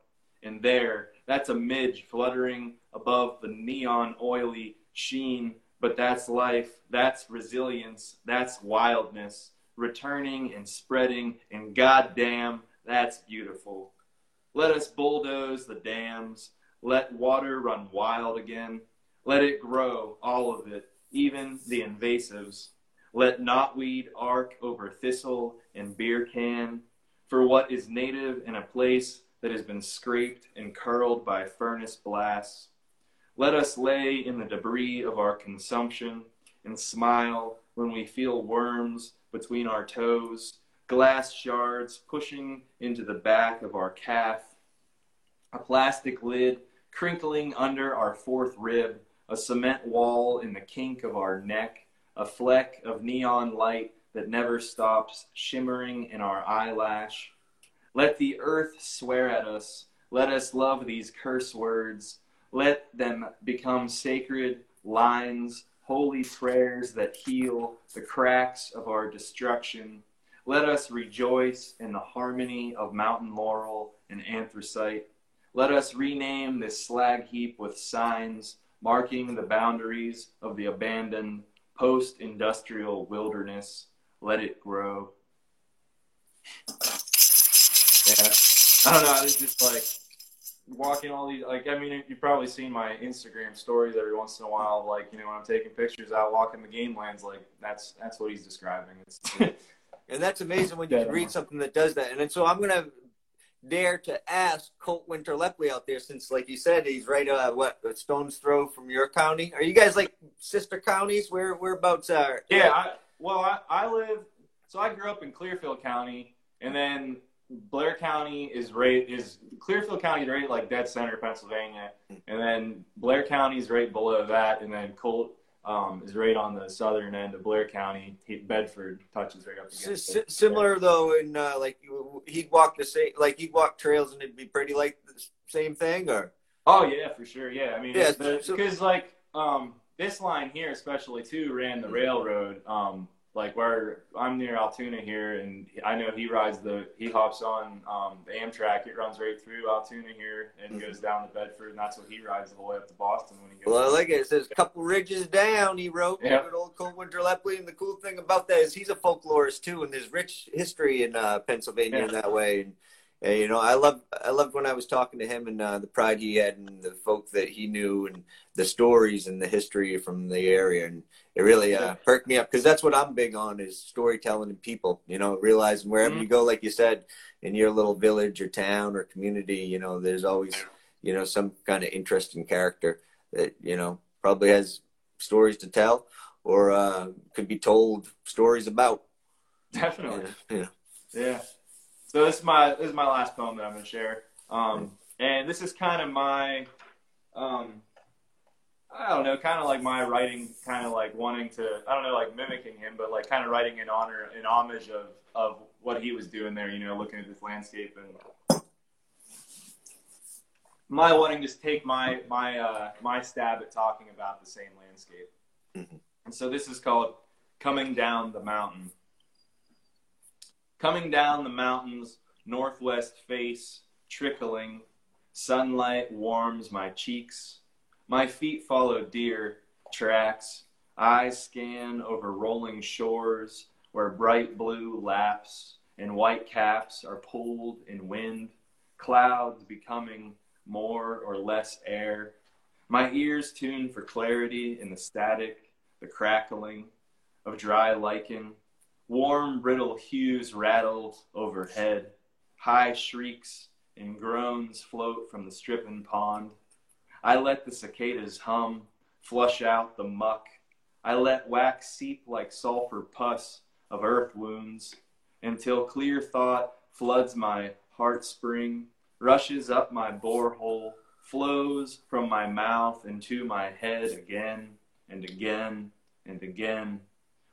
And there, that's a midge fluttering above the neon oily sheen, but that's life, that's resilience, that's wildness, returning and spreading, and goddamn, that's beautiful. Let us bulldoze the dams. Let water run wild again. Let it grow, all of it, even the invasives. Let knotweed arc over thistle and beer can. For what is native in a place that has been scraped and curled by furnace blasts. Let us lay in the debris of our consumption and smile when we feel worms between our toes glass shards pushing into the back of our calf, a plastic lid crinkling under our fourth rib, a cement wall in the kink of our neck, a fleck of neon light that never stops shimmering in our eyelash. Let the earth swear at us. Let us love these curse words. Let them become sacred lines, holy prayers that heal the cracks of our destruction let us rejoice in the harmony of mountain laurel and anthracite. Let us rename this slag heap with signs marking the boundaries of the abandoned post industrial wilderness. Let it grow. Yeah. I don't know. It's just like walking all these, like, I mean, you've probably seen my Instagram stories every once in a while. Like, you know, when I'm taking pictures out walking the game lands, like, that's, that's what he's describing. It's, And that's amazing when you yeah, read something that does that. And so I'm going to dare to ask Colt Winter Lepley out there, since, like you said, he's right, uh, what, a stone's throw from your county. Are you guys like sister counties? Where whereabouts are? Yeah, I, well, I, I live. So I grew up in Clearfield County, and then Blair County is right is Clearfield County is right like dead center Pennsylvania, and then Blair County is right below that, and then Colt um, is right on the southern end of Blair County. He, Bedford touches right up against S- Similar though, in uh, like he'd walk the same, like he'd walk trails, and it'd be pretty like the same thing, or oh yeah, for sure, yeah. I mean, yeah, because so, like um, this line here, especially too, ran the railroad. Um, like where I'm near Altoona here, and I know he rides the he hops on um, the Amtrak. It runs right through Altoona here and mm-hmm. goes down to Bedford, and that's what he rides the whole way up to Boston when he goes. Well, I like it. It says a couple ridges down. He wrote yep. good old Colt Winter Lepley, and the cool thing about that is he's a folklorist too, and there's rich history in uh, Pennsylvania yeah. in that way. And, and, you know, I love I loved when I was talking to him and uh, the pride he had and the folk that he knew and the stories and the history from the area and it really uh, perked me up because that's what I'm big on is storytelling and people. You know, realizing wherever mm-hmm. you go, like you said, in your little village or town or community, you know, there's always you know some kind of interesting character that you know probably has stories to tell or uh, could be told stories about. Definitely. Yeah. Yeah. So this is my this is my last poem that I'm going to share, um, and this is kind of my. Um, I don't know, kind of like my writing, kind of like wanting to, I don't know, like mimicking him, but like kind of writing in honor, in homage of, of what he was doing there, you know, looking at this landscape and my wanting to take my, my, uh, my stab at talking about the same landscape. Mm-hmm. And so this is called Coming Down the Mountain. Coming down the mountain's northwest face, trickling, sunlight warms my cheeks my feet follow deer tracks. Eyes scan over rolling shores where bright blue laps and white caps are pulled in wind, clouds becoming more or less air. My ears tune for clarity in the static, the crackling of dry lichen, Warm, brittle hues rattle overhead. High shrieks and groans float from the stripping pond. I let the cicadas hum, flush out the muck. I let wax seep like sulfur pus of earth wounds until clear thought floods my heart spring, rushes up my borehole, flows from my mouth into my head again and again and again.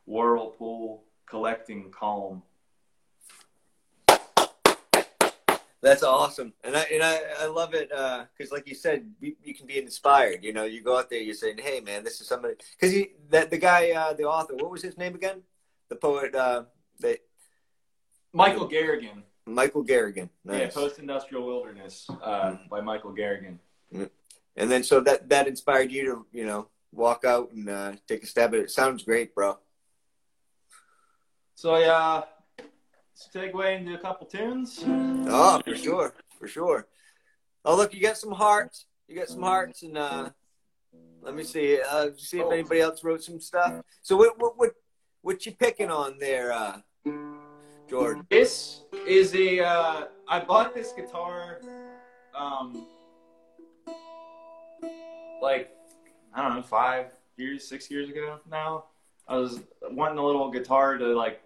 Whirlpool collecting calm. That's awesome, and I and I, I love it because, uh, like you said, you, you, can be inspired. You know, you go out there, you're saying, "Hey, man, this is somebody." Because that the guy, uh, the author, what was his name again? The poet, uh, that Michael Garrigan. Michael Garrigan. Nice. Yeah, Post Industrial Wilderness uh, by Michael Garrigan. And then, so that that inspired you to, you know, walk out and uh, take a stab at it. Sounds great, bro. So yeah, segue into a couple tunes. Oh, for sure, for sure. Oh, look, you got some hearts. You got some hearts, and uh, let me see. Uh, see if anybody else wrote some stuff. So what what what what you picking on there, uh, Jordan? This is a. Uh, I bought this guitar, um, like I don't know, five years, six years ago now. I was wanting a little guitar to like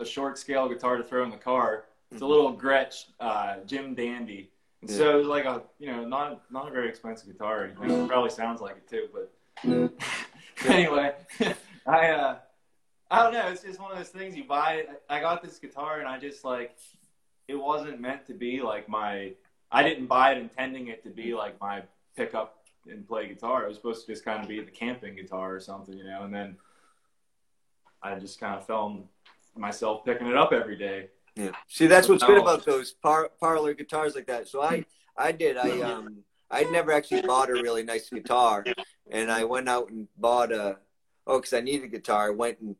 a short scale guitar to throw in the car. It's a mm-hmm. little Gretsch uh, Jim Dandy. And yeah. so it was like a you know not not a very expensive guitar. It probably sounds like it too, but anyway, I uh, I don't know. It's just one of those things you buy. I got this guitar and I just like it wasn't meant to be like my. I didn't buy it intending it to be like my pickup and play guitar. It was supposed to just kind of be the camping guitar or something, you know. And then I just kind of fell myself picking it up every day. Yeah. See, that's what's good about those par- parlor guitars like that. So I, I did. I um, I never actually bought a really nice guitar, and I went out and bought a. Oh, because I needed a guitar. I went and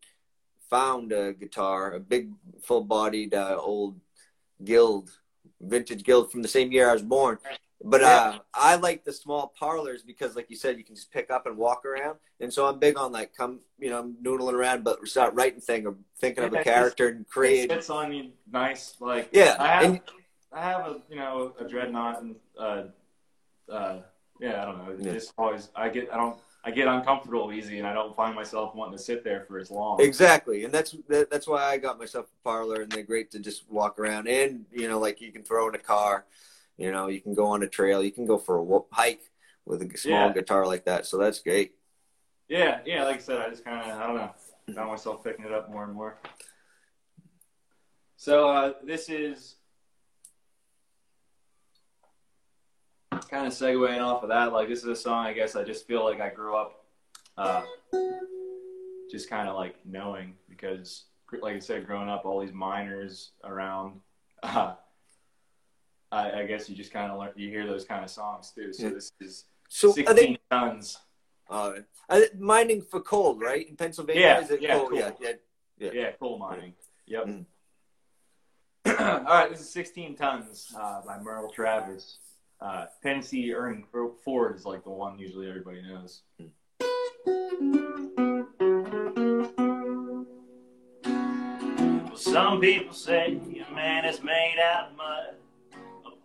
found a guitar, a big, full-bodied uh, old Guild, vintage Guild from the same year I was born, but uh, I like the small parlors because, like you said, you can just pick up and walk around. And so I'm big on like come, you know, noodling around, but start writing thing or thinking yeah, of a character and create. It on you nice, like yeah. I have, and, I have a you know a dreadnought and uh, uh, yeah, I don't know. Yeah. Just always I get I don't I get uncomfortable easy, and I don't find myself wanting to sit there for as long. Exactly, and that's that, that's why I got myself a parlor, and they're great to just walk around. And you know, like you can throw in a car you know, you can go on a trail, you can go for a hike with a small yeah. guitar like that. So that's great. Yeah, yeah. Like I said, I just kind of I don't know, found myself picking it up more and more. So uh, this is kind of segueing off of that. Like this is a song I guess I just feel like I grew up uh, just kind of like knowing because, like I said, growing up, all these miners around. Uh, I, I guess you just kind of learn, you hear those kind of songs too. So yeah. this is so 16 they, tons. Uh, mining for coal, right? In Pennsylvania, yeah, is it yeah, coal? coal. Yeah, yeah, yeah, yeah, coal mining. Yep. Mm. All right, this is 16 tons uh, by Merle Travis. Uh, Tennessee Ernie Ford is like the one usually everybody knows. Mm. Well, some people say a man is made out of mud.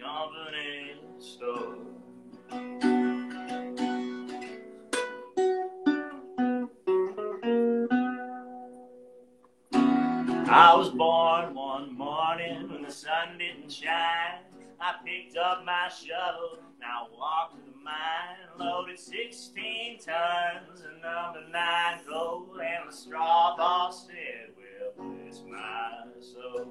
company store. I was born one morning when the sun didn't shine. I picked up my shovel, now walked to the mine, loaded 16 tons of number nine gold, and the straw boss said, Well, bless my soul.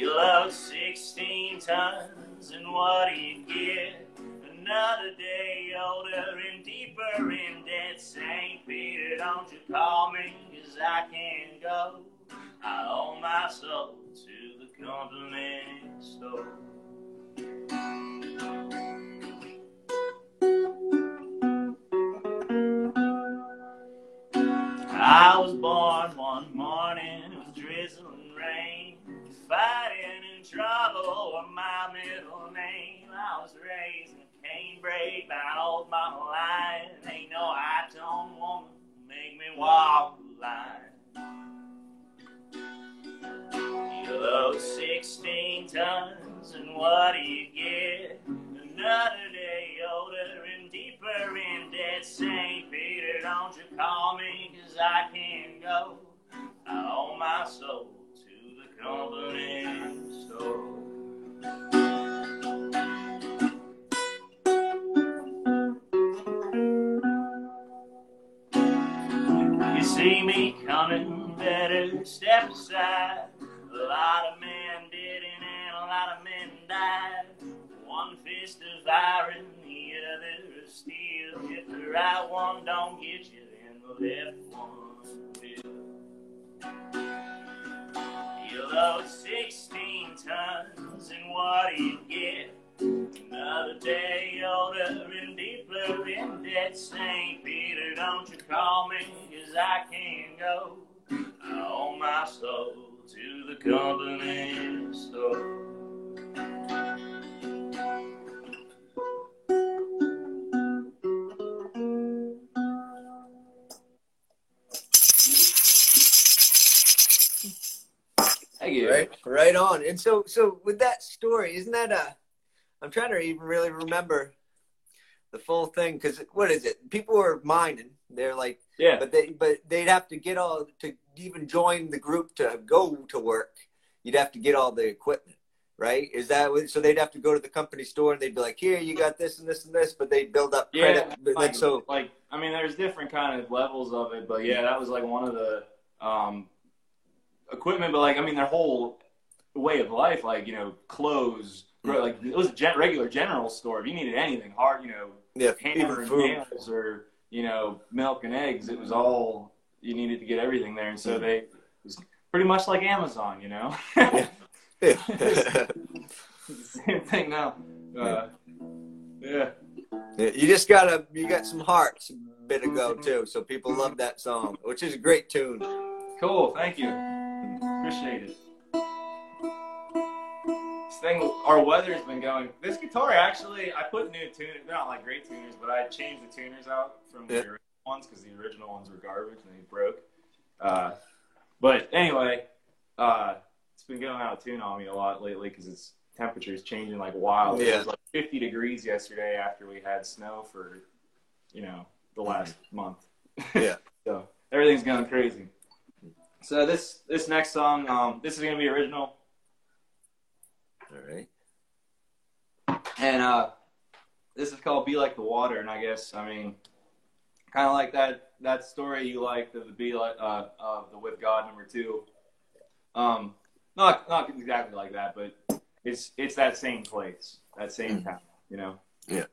You load 16 tons, and what do you get? Another day older and deeper in debt. St. Peter, don't you call me, cause I can't go. I owe my soul to the company store. I was born one morning with drizzling rain, fighting in trouble oh, with my middle name. I was raised in canebrake by an old mama line. Ain't no high-tone woman make me walk the line. You load 16 tons, and what do you get? Another day older and deeper in debt. St. Peter, don't you call me, cause I can't go. I owe my soul see me coming, better step aside. A lot of men didn't, and a lot of men died. One fist of iron, the other of steel. If the right one don't get you, then the left one load 16 tons, and what do you get? Another day older and deeper in debt. St. Peter, don't you call me, cause I can't go. I owe my soul to the company store. Thank you. Right, right on. And so, so with that story, isn't that a? I'm trying to even really remember the full thing because what is it? People are mining. They're like, Yeah. but they, but they'd have to get all to even join the group to go to work. You'd have to get all the equipment, right? Is that what, so? They'd have to go to the company store and they'd be like, here, you got this and this and this, but they'd build up credit. Yeah, but like, like so. like I mean, there's different kind of levels of it, but yeah, that was like one of the um, equipment. But like, I mean, their whole way of life, like you know, clothes, like it was a gen- regular general store. If you needed anything hard, you know, Yeah, hammer and nails or you know, milk and eggs, it was all you needed to get everything there, and so they it was pretty much like Amazon, you know. Yeah. Yeah. Same thing now. Uh, yeah. Yeah, you just gotta you got some hearts a bit ago too, so people love that song, which is a great tune. Cool, thank you. Appreciate it. This thing, our weather's been going. This guitar actually, I put new tuners. They're not like great tuners, but I changed the tuners out from the Yeah. original ones because the original ones were garbage and they broke. Uh, but anyway, uh, it's been going out of tune on me a lot lately because it's temperature's changing like wild. It Yeah. was like 50 degrees yesterday after we had snow for, you know, the last month. Yeah. so everything's going crazy. So this this next song, um, this is gonna be original, All right. and uh, this is called "Be Like the Water." And I guess I mean, kind of like that that story you liked of the "Be Like" uh, of the "With God" number two. Um, not not exactly like that, but it's it's that same place, that same Mm. town, you know. Yeah.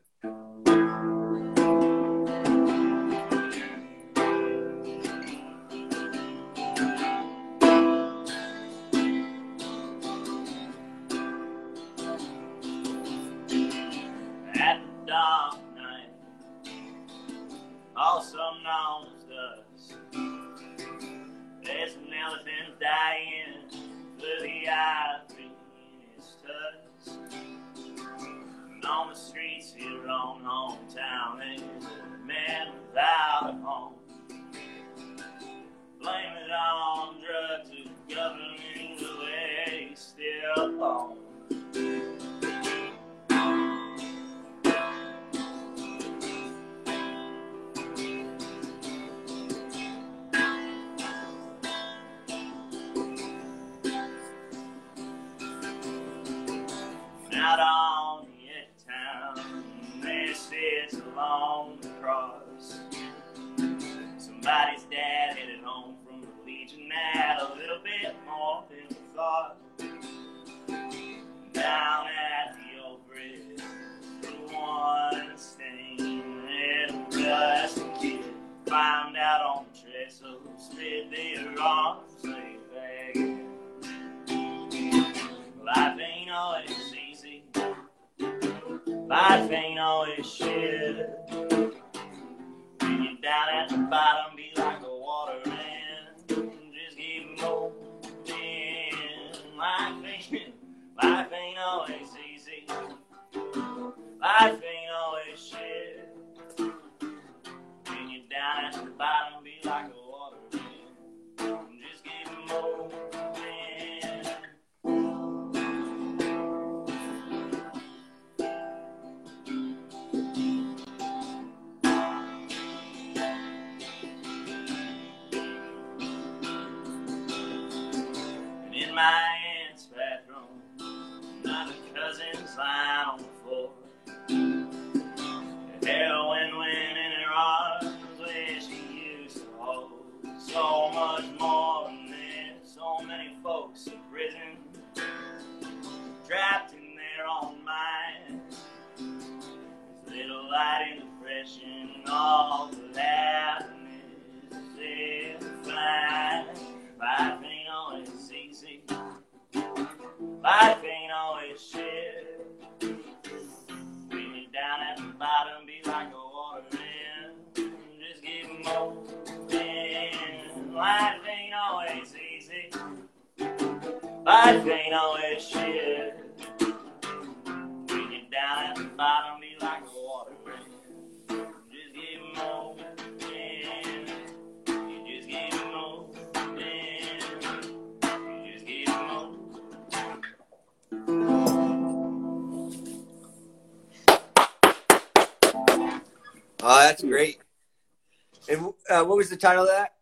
What was the title of that?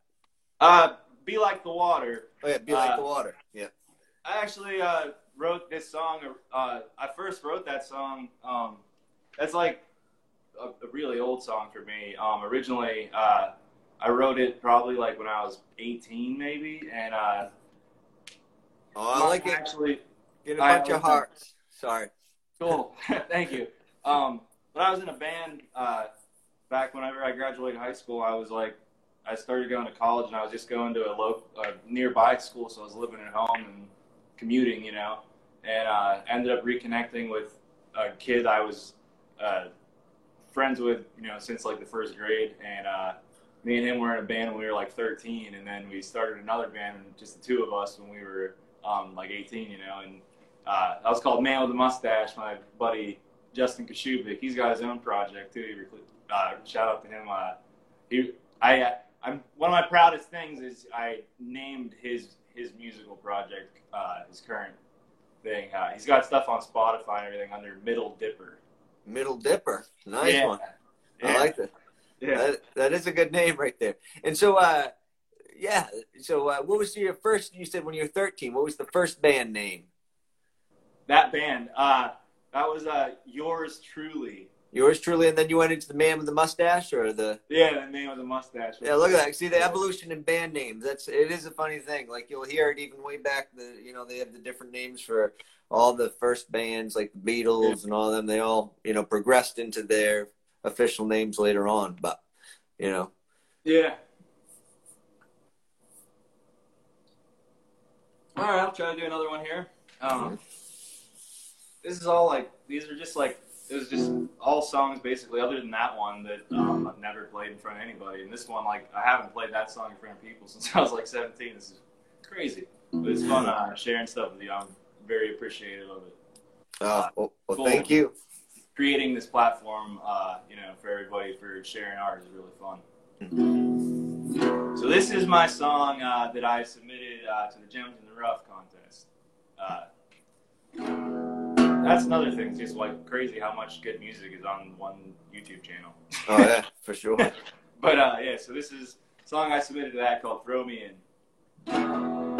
Uh, be like the water. Oh yeah, be like Uh, the water. Yeah. I actually uh, wrote this song. Uh, I first wrote that song. Um, that's like a, a really old song for me. Um, originally, uh, I wrote it probably like when I was 18, maybe, and uh, Oh, I like it. Actually, Get a bunch of hearts. Sorry. Cool. Thank you. Um, when I was in a band uh, back whenever I graduated high school, I was like, I started going to college and I was just going to a local, uh, nearby school, so I was living at home and commuting, you know, and uh, ended up reconnecting with a kid I was uh, friends with, you know, since like the first grade, and uh, me and him were in a band when we were like 13, and then we started another band, just the two of us when we were um, like 18, you know, and uh, that was called Man with a Mustache. My buddy Justin Kashubik, he's got his own project too. He uh, shout out to him. Uh, he, I, I'm one of my proudest things is I named his his musical project, uh, his current thing. Uh, he's got stuff on Spotify and everything under Middle Dipper. Middle Dipper. Nice yeah. one. Yeah. I like that. yeah. that. That is a good name right there. And so, uh, yeah. So, uh, what was your first? You said when you were 13. What was the first band name? That band. Uh, that was uh, yours truly. Yours truly, and then you went into the man with the mustache, or the Yeah, the man with the mustache. yeah. Look at that. See the evolution in band names. That's it is a funny thing. Like you'll hear it even way back. The you know they have the different names for all the first bands, like the Beatles and all of them. They all you know progressed into their official names later on. But you know, Yeah. All right, I'll try to do another one here. Um, this is all like these are just like it was just all songs basically, other than that one that um, I've never played in front of anybody. And this one, like I haven't played that song in front of people since I was like 17. This is crazy, but it's fun uh, sharing stuff with you. I'm very appreciative of it. uh, well, well Cool. thank you. Creating this platform, uh, you know, for everybody for sharing art is really fun. So this is my song uh, that I submitted uh, to the Gems in the Rough contest. That's another thing. It's just like crazy how much good music is on one YouTube channel. Oh yeah, for sure. But uh, yeah, so this is a song I submitted to that called "Throw Me In."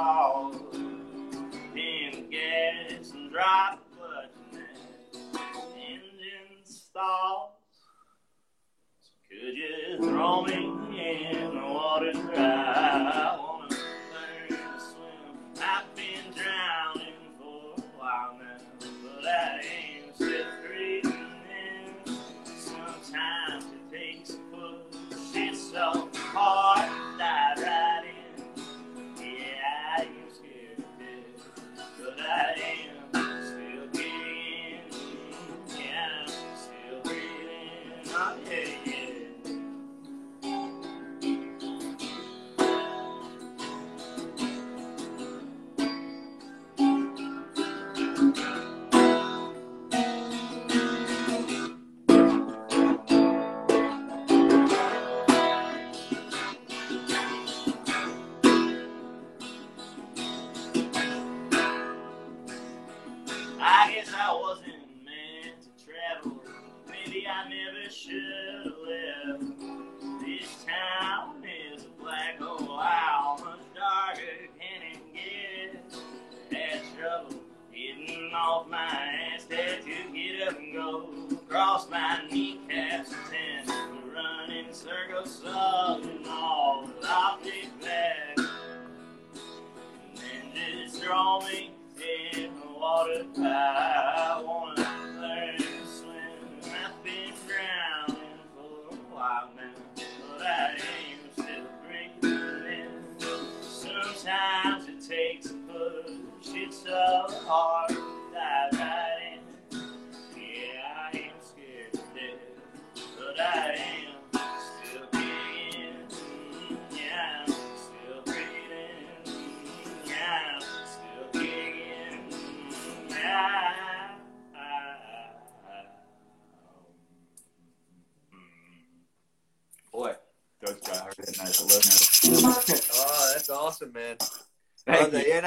See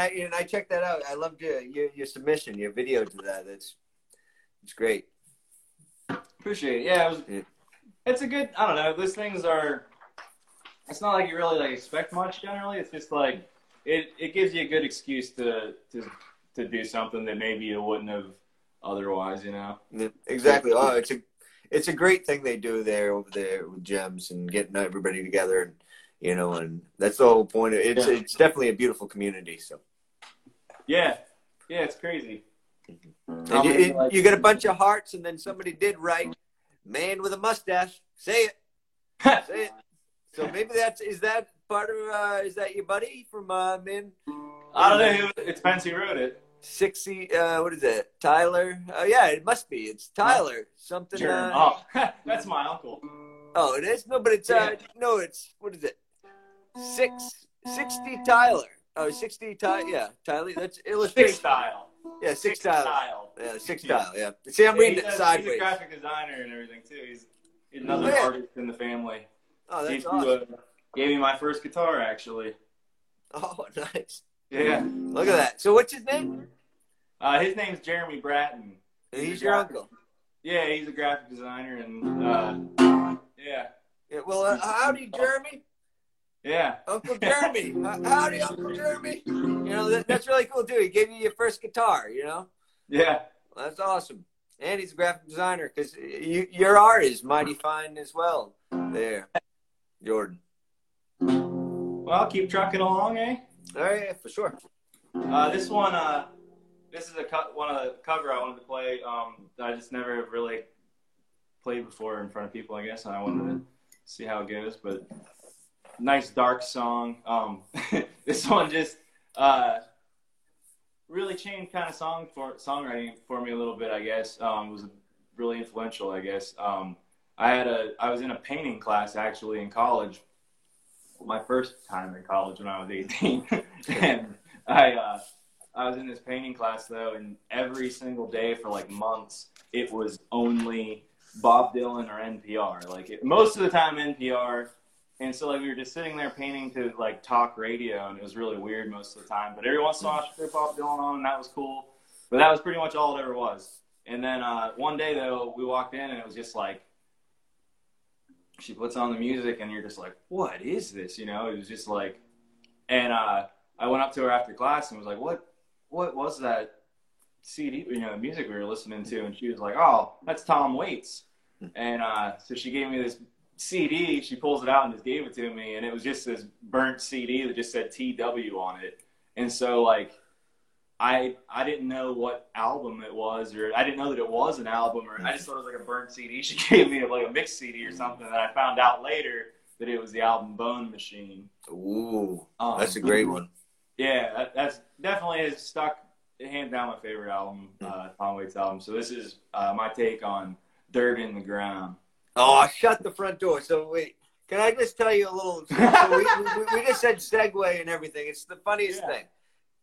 I and I checked that out. I loved your your, your submission, your video to that. That's it's great. Appreciate it. Yeah, it was, Yeah. it's a good. I don't know. Those things are. It's not like you really like expect much generally. It's just like it. It gives you a good excuse to to to do something that maybe you wouldn't have otherwise. You know. Exactly. Oh, it's a it's a great thing they do there over there with gems and getting everybody together and you know and that's the whole point. It's Yeah. it's definitely a beautiful community. So Yeah. Yeah, it's crazy. and you, it- like- you get a bunch of hearts and then somebody did write man with a mustache. Say it. Say it. So maybe that's is that part of uh, is that your buddy from uh, man I don't know. Who, it depends who wrote it. sixty uh, what is it Tyler? Oh yeah, it must be. It's Tyler something. Germ. Uh, Oh, that's my uncle. Oh, it is? No, but it's uh no, it's what is it? Six sixty Tyler. Oh, 60 Ty yeah, Tyler. That's illustration. Six style. Yeah, six, Six Tyler. style. Yeah, six Yeah. Tyler, yeah. See, I'm Yeah, reading he it does- He's a graphic designer and everything too. He's another Oh, yeah. artist in the family. Oh, He that's awesome. uh, gave me my first guitar actually. Oh, nice. Yeah. Look at that. So what's his name? Uh, his name's Jeremy Bratton. He's your uncle. Yeah, he's a graphic designer and uh, yeah, Yeah, well, uh, howdy, Jeremy. Yeah. Uncle Jeremy. Howdy, Uncle Jeremy. You know, that, that's really cool, too. He gave you your first guitar, you know? Yeah. Well, that's awesome. And he's a graphic designer because you, your art is mighty fine as well. There, Jordan. Well, keep trucking along, eh? All right, for sure. Uh, this one, uh, this is a co- one of the cover I wanted to play. Um, that I just never have really played before in front of people, I guess, and I wanted to see how it goes. But nice dark song. Um, this one just uh, really changed kind of song for songwriting for me a little bit. I guess um, was really influential. I guess um, I had a I was in a painting class actually in college. My first time in college when I was 18, and I uh, I was in this painting class though, and every single day for like months, it was only Bob Dylan or NPR. Like it, most of the time NPR, and so like we were just sitting there painting to like talk radio, and it was really weird most of the time. But every once in a while, would Bob Dylan on, and that was cool. But that was pretty much all it ever was. And then uh, one day though, we walked in, and it was just like she puts on the music and you're just like, what is this? You know, it was just like, and uh, I went up to her after class and was like, what, what was that CD, you know, music we were listening to? And she was like, oh, that's Tom Waits. And uh, so she gave me this CD. She pulls it out and just gave it to me, and it was just this burnt CD that just said TW on it. And so like I I didn't know what album it was, or I didn't know that it was an album, or I just thought it was like a burnt CD. She gave me like a mixed CD or something, and I found out later that it was the album Bone Machine. Ooh, Um, that's a great one. Yeah, that, that's definitely is stuck hands down my favorite album, uh, Tom Waits album. So this is uh, my take on Dirt in the Ground. Oh, shut the front door. So wait, can I just tell you a little? So we, we, we just said segue and everything. It's the funniest Yeah. thing.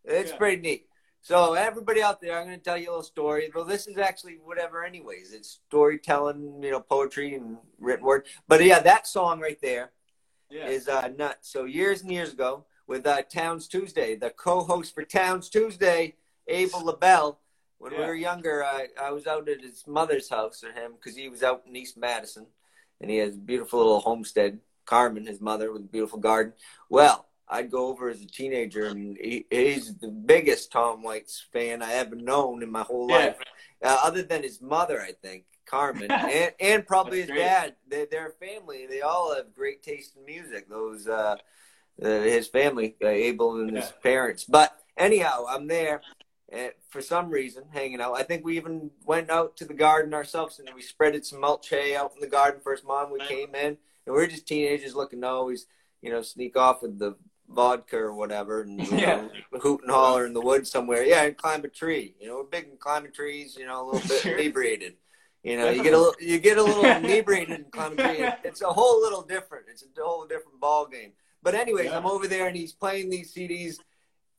It's Yeah. pretty neat. So everybody out there, I'm going to tell you a little story. Well, this is actually whatever, anyways. It's storytelling, you know, poetry and written word. But yeah, that song right there Yeah, is uh, nuts. So years and years ago, with uh, Towns Tuesday, the co-host for Towns Tuesday, Abel LaBelle. When we were younger, I, I was out at his mother's house for him because he was out in East Madison, and he has a beautiful little homestead. Carmen, his mother, with a beautiful garden. Well, I'd go over as a teenager, and he, he's the biggest Tom Waits fan I ever known in my whole Yeah. life, uh, other than his mother, I think. Carmen and, and probably his great. dad. They're, they're family. They all have great taste in music. Those uh, uh, his family, uh, Abel and his parents. But anyhow, I'm there uh, for some reason hanging out. I think we even went out to the garden ourselves and we spreaded some mulch hay out in the garden first. Mom, we came in and we were just teenagers looking to always, you know, sneak off with the vodka or whatever and you Yeah. know, hoot and holler in the woods somewhere. Yeah, and climb a tree. You know, we're big in climbing trees. You know, a little bit Sure. inebriated. You know, you get a little, you get a little inebriated in climb a tree. It's a whole little different. It's a whole different ball game. But anyways, Yeah. I'm over there and he's playing these CDs,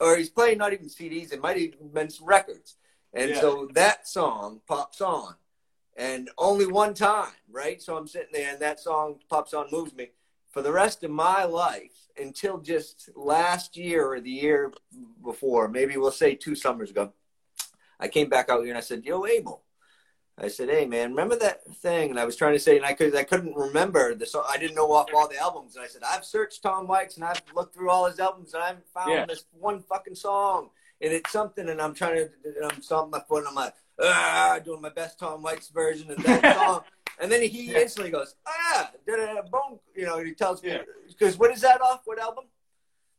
or he's playing not even CDs. It might even been some records. And Yeah. so that song pops on, and only one time, right? So I'm sitting there, and that song pops on, moves me for the rest of my life until just last year or the year before, maybe we'll say two summers ago. I came back out here and I said, "Yo, Abel." I said, "Hey, man, remember that thing?" And I was trying to say, and I could, I couldn't remember the song. I didn't know off all the albums. And I said, "I've searched Tom Waits and I've looked through all his albums and I haven't found Yeah. this one fucking song." And it's something, and I'm trying to, and I'm stomping my foot, and I'm like, ah, doing my best Tom Waits version of that song. And then he Yeah. instantly goes, ah, da, da, da, bone, you know, and he tells me, Yeah. because what is that off? What album?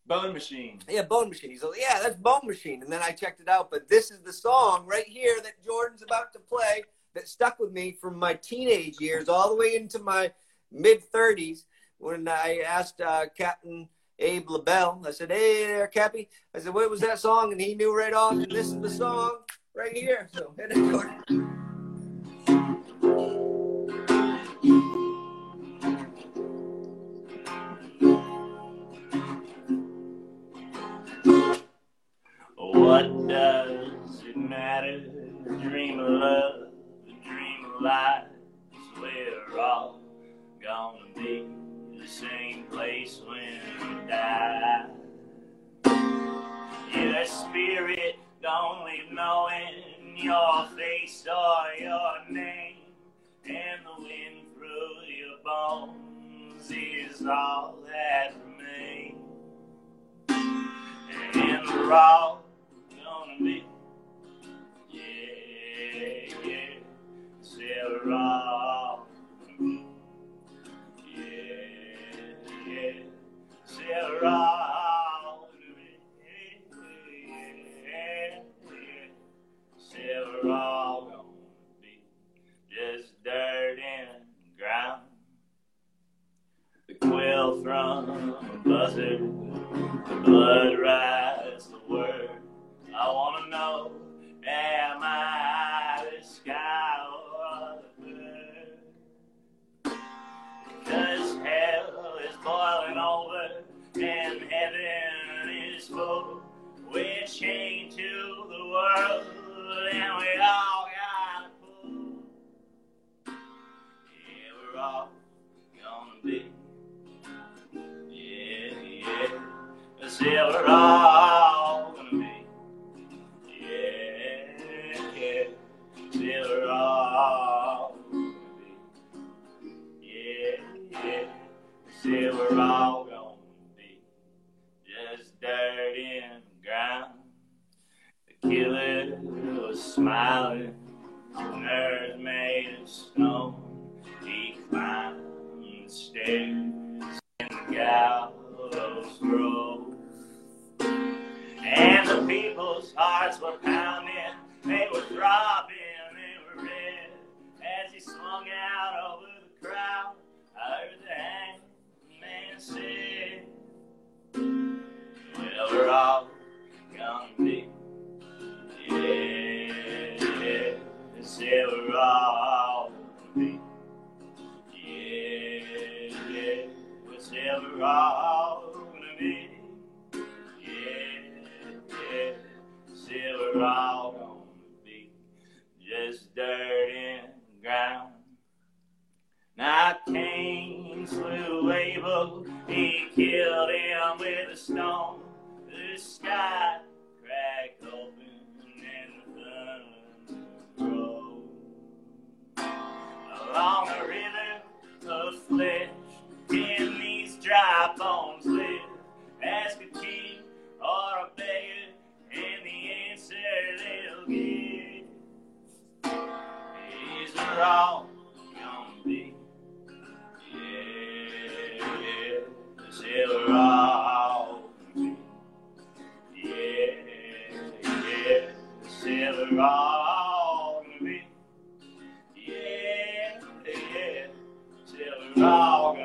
Bone Machine. Yeah, Bone Machine. He's like, yeah, that's Bone Machine. And then I checked it out, but this is the song right here that Jordan's about to play that stuck with me from my teenage years all the way into my mid 30s when I asked uh, Captain Abe LaBelle, I said, hey there, Cappy. I said, what was that song? And he knew right off, and this is the song right here. So hit it. What does it matter? Dream of love, of. We're all gonna be the same place when we die. Your spirit don't leave knowing your face or your name, and the wind through your bones is all that remains. And we're all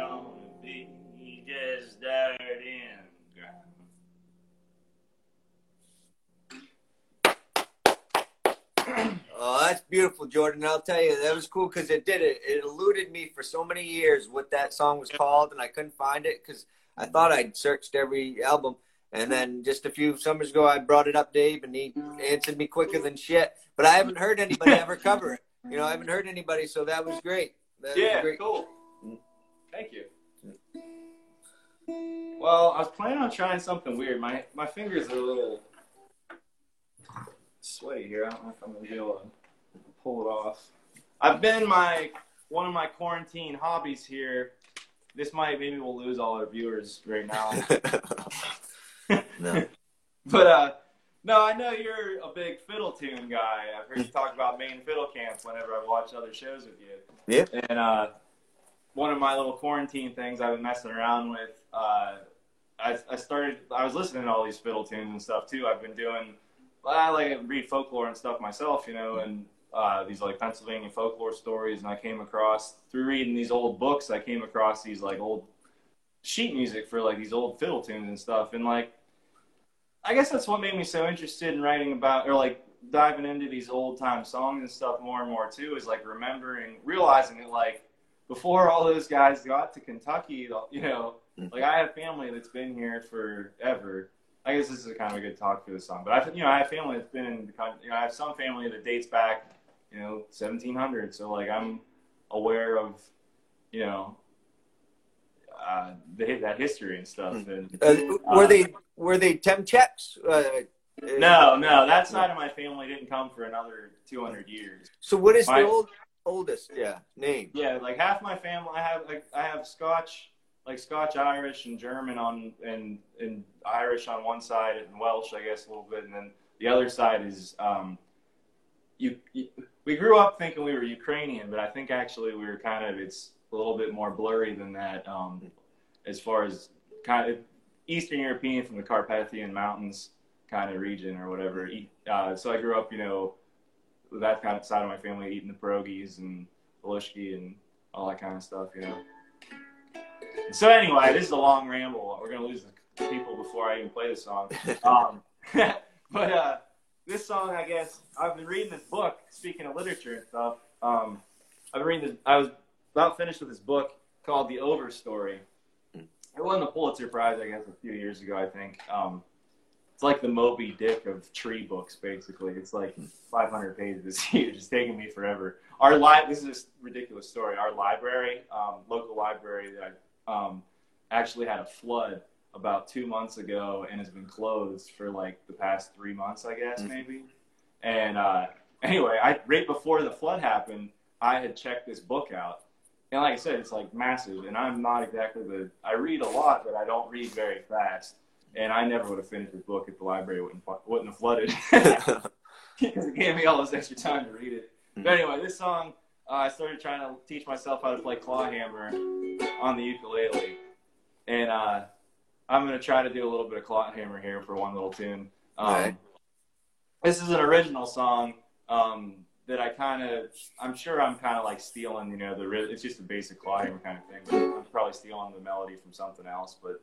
gonna be. Just dirt in ground. Oh, that's beautiful, Jordan. I'll tell you, that was cool because it did it. It eluded me for so many years what that song was called, and I couldn't find it because I thought I'd searched every album. And then just a few summers ago, I brought it up, Dave, and he answered me quicker than shit. But I haven't heard anybody ever cover it. You know, I haven't heard anybody, so that was great. That was Yeah, great. cool. Thank you. Well, I was planning on trying something weird. My my fingers are a little sweaty here. I don't know if I'm gonna be able to pull it off. I've been my one of my quarantine hobbies here. This might maybe we'll lose all our viewers right now. no. But uh no, I know you're a big fiddle tune guy. I've heard you talk about Maine fiddle camps whenever I watch other shows with you. Yeah. And uh, one of my little quarantine things I've been messing around with, uh, I, I started. I was listening to all these fiddle tunes and stuff too. I've been doing. I like read folklore and stuff myself, you know, and uh, these like Pennsylvania folklore stories. And I came across through reading these old books. I came across these like old sheet music for like these old fiddle tunes and stuff. And like, I guess that's what made me so interested in writing about or like diving into these old time songs and stuff more and more too. Is like remembering, realizing that like before all those guys got to Kentucky, you know, like I have family that's been here forever. I guess this is a kind of a good talk for this song, but I, you know, I have family that's been in the country. You know, I have some family that dates back, you know, 1700. So like I'm aware of, you know, uh, the, that history and stuff. And Uh, were they were they Temchacks? Uh, no, no, that side of my family didn't come for another 200 years. So what is My- the old oldest? Yeah, name. Yeah, like half my family, I have like I have Scotch, like Scotch, Irish, and German on, and and Irish on one side, and Welsh, I guess, a little bit, and then the other side is um, you. you we grew up thinking we were Ukrainian, but I think actually we were kind of it's a little bit more blurry than that, um, as far as kind of Eastern European from the Carpathian Mountains kind of region or whatever. Uh, so I grew up, you know, that kind of side of my family eating the pierogies and Belushki and all that kind of stuff, you know. So anyway, this is a long ramble. We're gonna lose the people before I even play the song. Um, but uh, this song, I guess, I've been reading this book. Speaking of literature and stuff, um, I've been reading. This, I was about finished with this book called The Overstory. It won the Pulitzer Prize, I guess, a few years ago, I think. Um, it's like the Moby Dick of tree books, basically. It's like 500 pages. It's taking me forever. Our li- this is a ridiculous story. Our library, um, local library that I um, actually had a flood about two months ago and has been closed for like the past three months, I guess, Mhm. maybe. And uh, anyway, I right before the flood happened, I had checked this book out. And like I said, it's like massive, and I'm not exactly the. I read a lot, but I don't read very fast. And I never would have finished this book if the library wouldn't wouldn't have flooded because it gave me all this extra time to read it. But anyway, this song, uh, I started trying to teach myself how to play clawhammer on the ukulele, and uh, I'm gonna try to do a little bit of clawhammer here for one little tune. Um, Alright. This is an original song um, that I kind of, I'm sure I'm kind of like stealing, you know, the it's just a basic clawhammer kind of thing. But I'm probably stealing the melody from something else, but.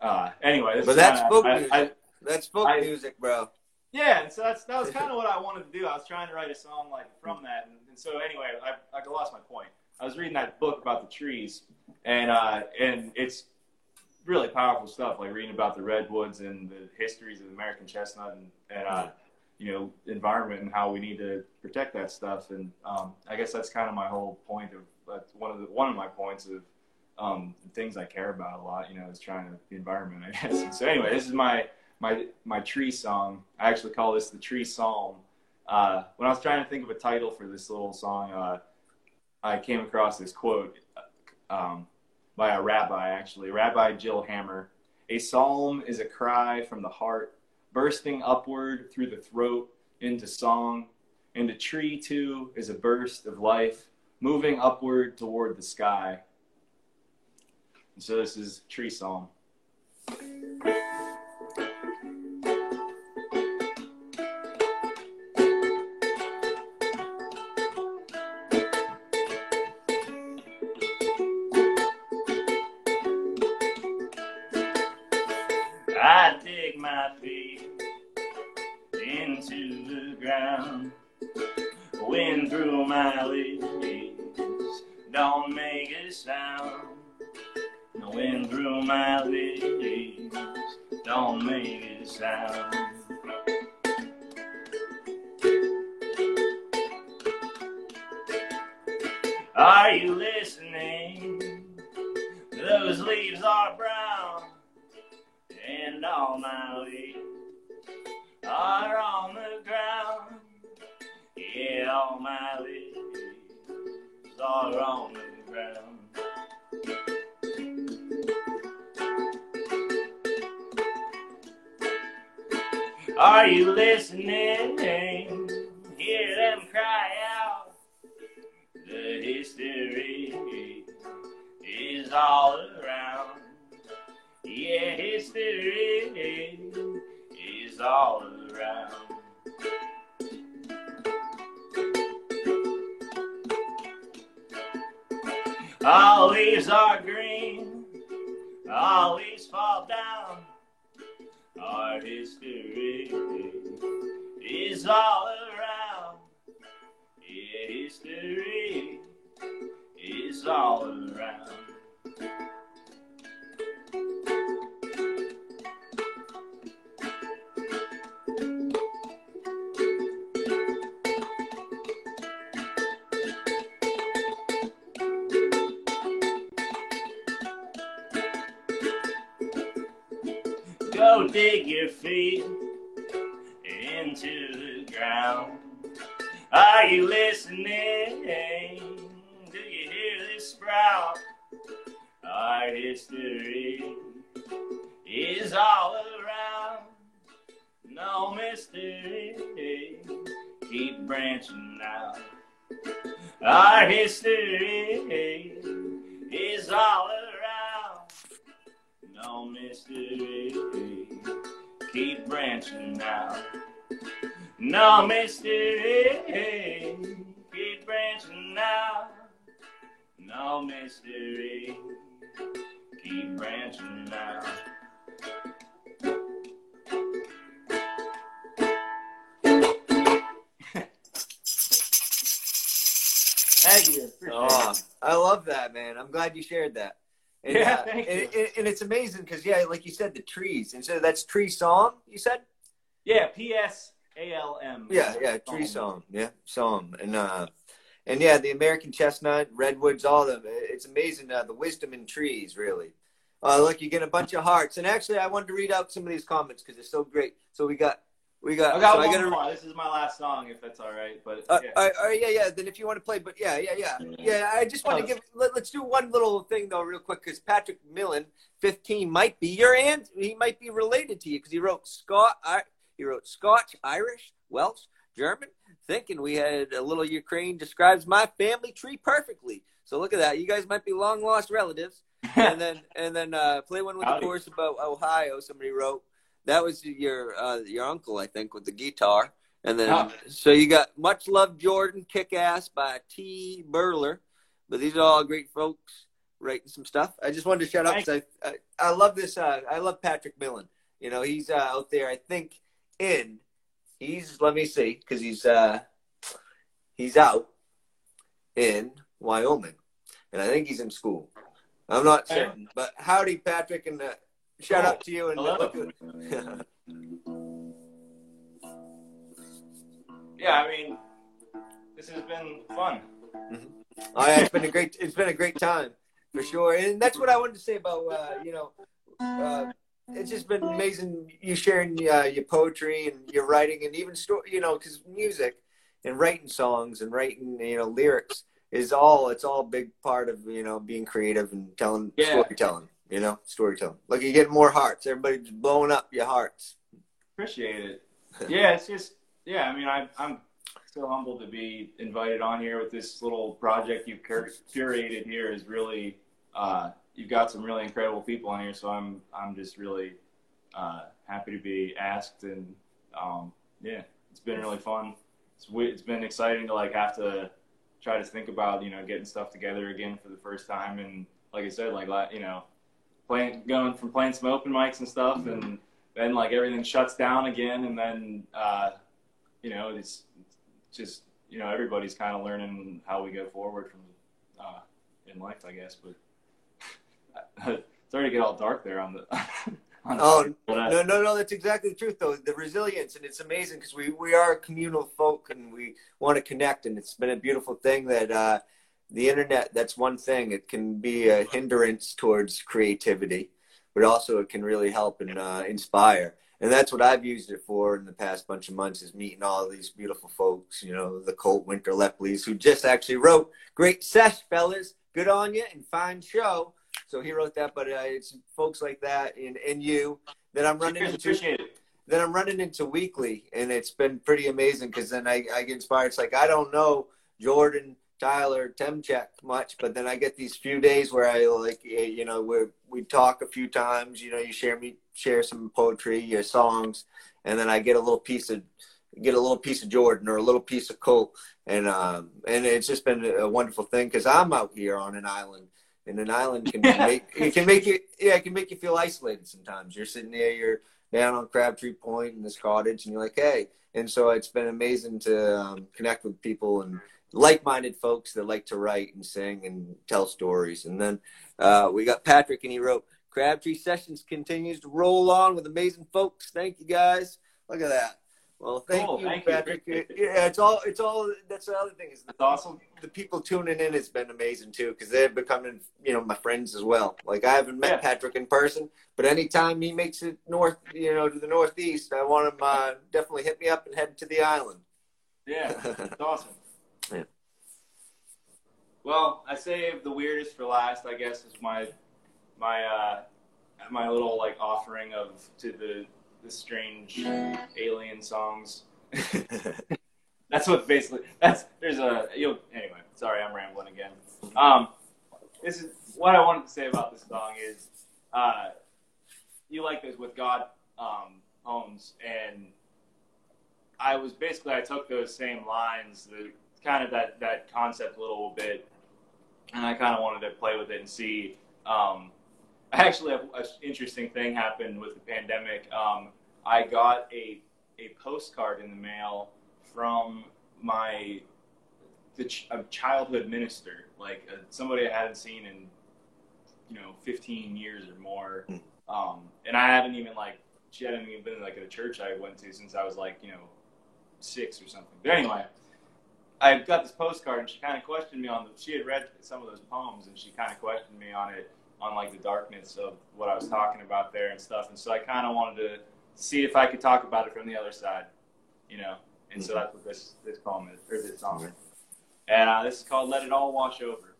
Uh, anyway, this But that's kinda- folk I- music. I- That's folk I- music, bro. yeah, and so that's that was kind of what I wanted to do. I was trying to write a song like from that, and, and so anyway, I, I lost my point. I was reading that book about the trees, and uh, and it's really powerful stuff, like reading about the redwoods and the histories of the American chestnut and, and uh, you know environment and how we need to protect that stuff. And um, I guess that's kind of my whole point of one of the one of my points of um, things I care about a lot. You know, is trying to the environment. I guess. And so anyway, this is my my my tree song. I actually call this the tree psalm. Uh, when I was trying to think of a title for this little song, uh, I came across this quote um, by a rabbi, actually, Rabbi Jill Hammer. A psalm is a cry from the heart, bursting upward through the throat into song. And a tree, too, is a burst of life, moving upward toward the sky. So this is Tree Psalm. Through my leaves don't make a sound. Are you listening? Those leaves are brown and all my leaves are on the ground. Yeah, all my leaves are on the Are you listening? Hear them cry out. The history is all around. Yeah, history is all around. All leaves are green, all leaves fall down. Is all around. Yeah, history is all around. History is all around. No mystery. Keep branching out. No mystery. Keep branching out. No mystery. Keep branching out. Oh. I love that, man. I'm glad you shared that. And, Yeah, uh, thank and, you. and- and it's amazing because yeah, like you said, the trees. And so that's tree song. You said. Yeah, P S A L M. Yeah, yeah, tree song. Yeah, song. And uh, and yeah, the American chestnut, redwoods, all of them. It's amazing uh, the wisdom in trees, really. Uh, look, you get a bunch of hearts. And actually, I wanted to read out some of these comments because they're so great. So we got, we got. I got so one I gotta, more. This is my last song, if that's all right. But Uh, yeah. all right, yeah, yeah. Then if you want to play, but yeah, yeah, yeah, yeah. I just want to give. Let, us do one little thing though, real quick, because Patrick Millen, fifteen, might be your aunt. He might be related to you because he wrote Scott. I, he wrote Scotch, Irish, Welsh, German. Thinking we had a little Ukraine describes my family tree perfectly. So look at that. You guys might be long lost relatives. and then and then uh, play one with Howdy. the chorus about Ohio. Somebody wrote that was your uh, your uncle, I think, with the guitar. And then so you got much love Jordan, kick ass by T Burler. But these are all great folks writing some stuff. I just wanted to shout out because I, I I love this. Uh, I love Patrick Millen. You know, he's uh, out there. I think in he's let me see because he's uh he's out in Wyoming, and I think he's in school. I'm not certain, but howdy, Patrick, and uh, shout out to you. And Hello. look yeah, I mean, this has been fun. Oh, yeah, it's been a great it's been a great time for sure, and that's what I wanted to say about uh, you know. Uh, it's just been amazing you sharing uh, your poetry and your writing and even story, you know, because music and writing songs and writing, you know, lyrics is all, it's all a big part of, you know, being creative and telling, Yeah. storytelling, you know, storytelling. Look, you get more hearts. Everybody's blowing up your hearts. Appreciate it. Yeah, it's just yeah. I mean, I, I'm so humbled to be invited on here with this little project you've cur- curated here. Is really uh, you've got some really incredible people on here, so I'm I'm just really uh, happy to be asked, and um, yeah, it's been really fun. It's it's been exciting to like have to try to think about you know getting stuff together again for the first time, and like I said, like you know, playing going from playing some open mics and stuff, and then like everything shuts down again, and then uh, you know it's just you know everybody's kind of learning how we go forward from uh, in life, I guess. But it's starting to get all dark there on the. Oh, uh, No, no, no. That's exactly the truth, though. The resilience, and it's amazing because we we are communal folk, and we want to connect, and it's been a beautiful thing that uh, the internet. That's one thing. It can be a hindrance towards creativity, but also it can really help and uh, inspire. And that's what I've used it for in the past bunch of months is meeting all these beautiful folks. You know, the Colt Winter Lepleys, who just actually wrote "Great sesh, fellas. Good on you and fine show." So he wrote that, but uh, it's folks like that and, and you that I'm running into appreciate it. that I'm running into weekly, and it's been pretty amazing because then I, I get inspired. It's like I don't know Jordan, Tyler, Temchack much, but then I get these few days where I like eh, you know where we talk a few times. You know, you share me share some poetry, your songs, and then I get a little piece of get a little piece of Jordan or a little piece of Colt, and um and it's just been a wonderful thing because I'm out here on an island. And an island can make it can make you yeah it can make you feel isolated sometimes. You're sitting there, you're down on Crabtree Point in this cottage, and you're like, hey. And so it's been amazing to um, connect with people and like-minded folks that like to write and sing and tell stories. And then uh, we got Patrick, and he wrote, "Crabtree Sessions continues to roll on with amazing folks. Thank you guys. Look at that. Well, thank Cool, you, thank you. Patrick. Yeah, it's all. It's all. That's the other thing is That's awesome. the people tuning in has been amazing too because they're becoming you know my friends as well like i haven't met Yeah. patrick in person but anytime he makes it north you know to the northeast i want him uh, definitely hit me up and head to the island Yeah, it's awesome. Yeah. Well, I saved the weirdest for last. I guess is my my uh, my little like offering of to the the strange alien songs. That's what basically. That's there's a you'll anyway. Sorry, I'm rambling again. Um, this is what I wanted to say about this song is, uh, you like those with God um, poems, and I was basically I took those same lines, the kind of that that concept a little bit, and I kind of wanted to play with it and see. Um, actually, an interesting thing happened with the pandemic. Um, I got a a postcard in the mail from my the ch- a childhood minister, like uh, somebody I hadn't seen in you know 15 years or more. Mm. Um, and I haven't even like she hadn't even been like at a church I went to since I was like you know six or something. But anyway, I got this postcard and she kind of questioned me on the. She had read some of those poems and she kind of questioned me on it on like the darkness of what I was talking about there and stuff. And so I kind of wanted to see if I could talk about it from the other side, you know. And so Mhm. that's what this this poem is, or this song is. And uh, this is called "Let It All Wash Over."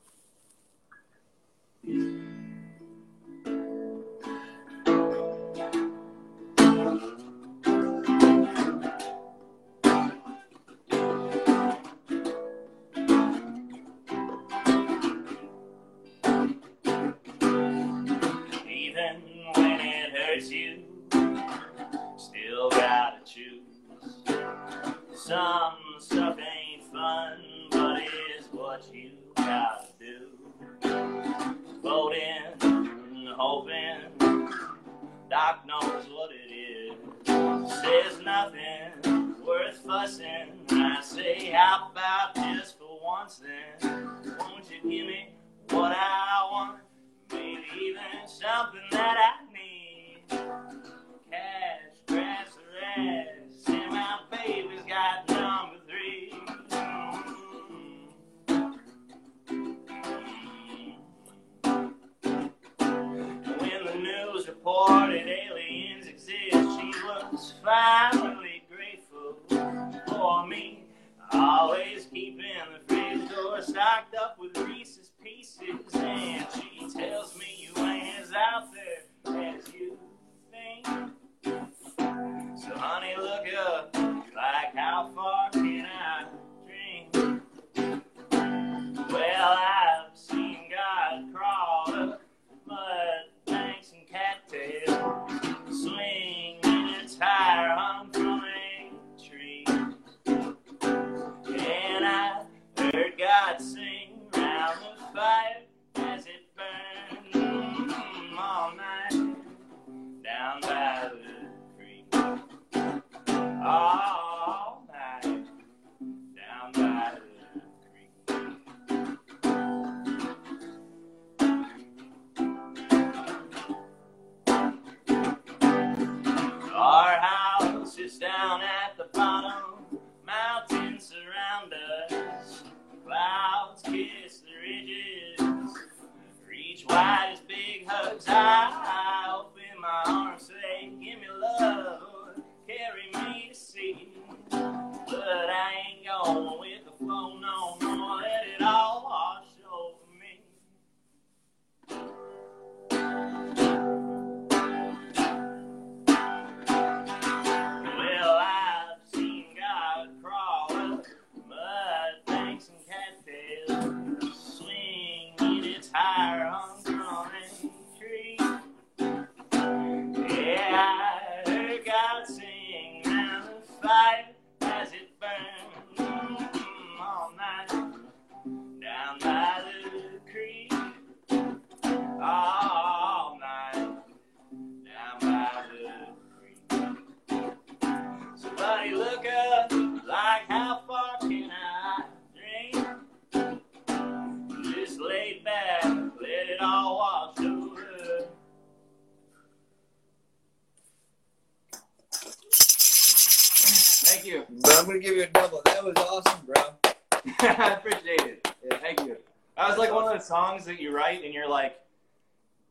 Songs that you write and you're like,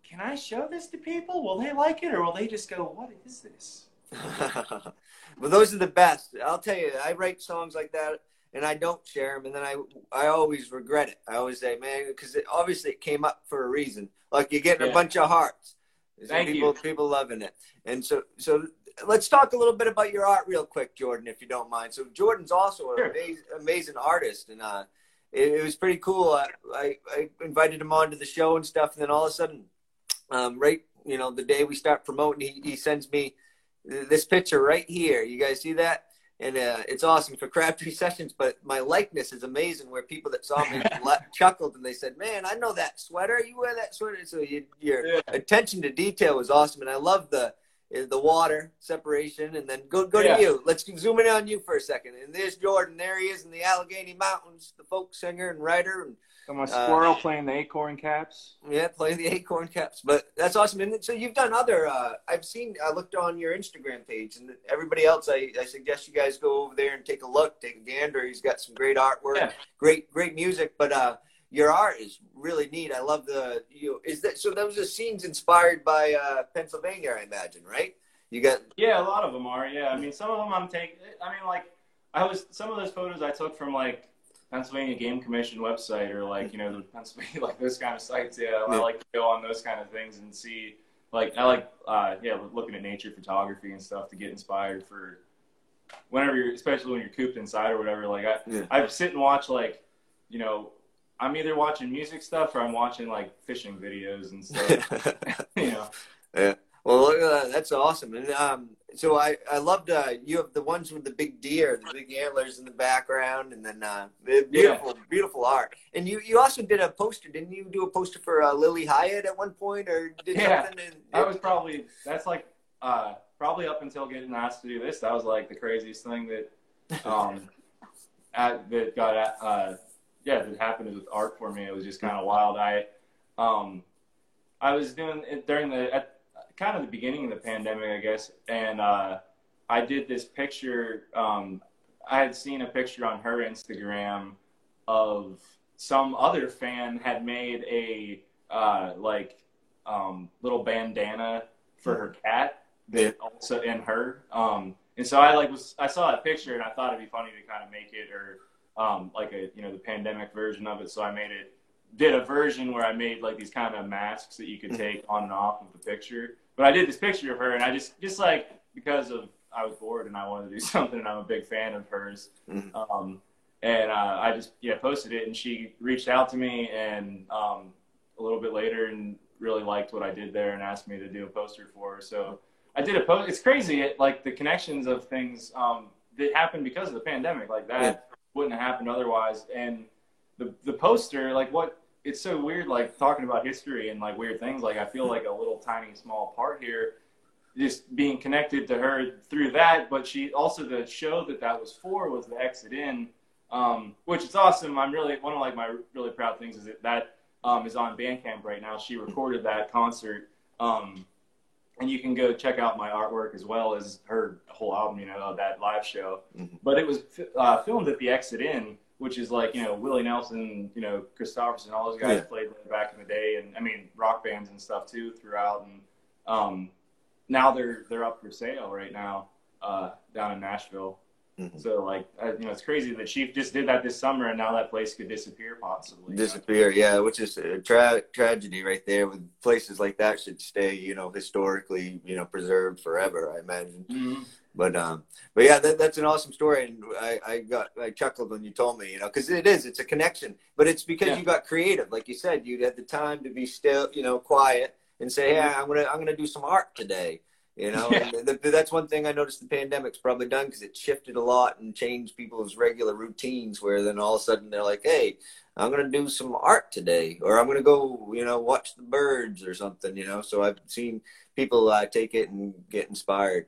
can I show this to people? Will they like it or will they just go, what is this? well, those are the best. I'll tell you, I write songs like that and I don't share them, and then I I always regret it. I always say, man, because it, obviously it came up for a reason. Like you're getting Yeah. a bunch of hearts. So Thank people, you. People loving it, and so so let's talk a little bit about your art real quick, Jordan, if you don't mind. So Jordan's also an Sure. amazing, amazing artist, and uh, it, it was pretty cool. I, I I invited him on to the show and stuff, and then all of a sudden, um, right, you know, the day we start promoting, he, he sends me this picture right here. You guys see that? And uh, it's awesome for Crabtree Sessions, but my likeness is amazing. Where people that saw me chuckled and they said, "Man, I know that sweater. You wear that sweater." So you, your Yeah. attention to detail was awesome, and I love the the water separation, and then go go Yeah. to you. Let's zoom in on you for a second. And there's Jordan. There he is in the Allegheny Mountains, the folk singer and writer, and So my Uh, squirrel playing the acorn caps. yeah, playing the acorn caps. But that's awesome. And so you've done other. Uh, I've seen. I looked on your Instagram page, and everybody else. I, I suggest you guys go over there and take a look, take a gander. He's got some great artwork, Yeah. great great music. But uh, your art is really neat. I love the you. Is that so? Those are scenes inspired by uh, Pennsylvania, I imagine, right? You got Yeah, a lot of them are. Yeah, I mean, some of them I'm taking. I mean, like, I was some of those photos I took from like Pennsylvania Game Commission website or like you know the Pennsylvania like those kind of sites. Yeah, I like to go on those kind of things and see. Like I like uh, yeah looking at nature photography and stuff to get inspired for whenever you're especially when you're cooped inside or whatever. Like I Yeah. I sit and watch like you know I'm either watching music stuff or I'm watching like fishing videos and stuff. you know. yeah. Well, look at that. That's awesome. And um, so I I loved uh, you have the ones with the big deer, the big antlers in the background, and then uh, the beautiful beautiful art. And you you also did a poster, didn't you? Do a poster for uh, Lilly Hiatt at one point, or did Yeah. something? In, I was probably that's like uh, probably up until getting asked to do this. That was like the craziest thing that um, at, that got at, uh, yeah that happened with art for me. It was just kind of wild. I um, I was doing it during the at kind of the beginning of the pandemic, I guess, and uh, I did this picture. Um, I had seen a picture on her Instagram of some other fan had made a uh, like um, little bandana for her cat that also in her. Um, and so I like was I saw that picture and I thought it'd be funny to kind of make it or um, like a you know the pandemic version of it. So I made it did a version where I made like these kind of masks that you could take on and off of the picture. But I did this picture of her and I just just like because of I was bored and I wanted to do something and I'm a big fan of hers. Mhm. Um, and uh, I just yeah posted it and she reached out to me and um, a little bit later and really liked what I did there and asked me to do a poster for her. So I did a post. It's crazy, it, like the connections of things um, that happened because of the pandemic. Like that Yeah. Wouldn't have happened otherwise. And the the poster, like what it's so weird, like talking about history and like weird things. Like I feel like a little tiny small part here, just being connected to her through that. But she also the show that that was for was the Exit In, um, which is awesome. I'm really one of like my really proud things is that that um, is on Bandcamp right now. She recorded that concert. Um, and you can go check out my artwork as well as her whole album, you know, that live show. Mhm. But it was uh, filmed at the Exit Inn, which is like, you know, Willie Nelson, you know, Kristofferson, all those guys Yeah. played back in the day. And I mean, rock bands and stuff too throughout. And um, now they're, they're up for sale right now uh, down in Nashville. Mhm. So like, uh, you know, it's crazy The chief just did that this summer and now that place could disappear possibly. disappear. Yeah, which is a tra- tragedy right there. With places like that should stay, you know, historically, you know, preserved forever. I imagine. Mhm. But um, but yeah, that, that's an awesome story, and I, I got I chuckled when you told me, you know, because it is, it's a connection, but it's because Yeah. you got creative, like you said, you had the time to be still, you know, quiet and say, yeah, I'm gonna I'm gonna do some art today, you know. Yeah. And th- th- that's one thing I noticed the pandemic's probably done because it shifted a lot and changed people's regular routines, where then all of a sudden they're like, hey. I'm gonna do some art today, or I'm gonna go, you know, watch the birds or something, you know. So I've seen people uh, take it and get inspired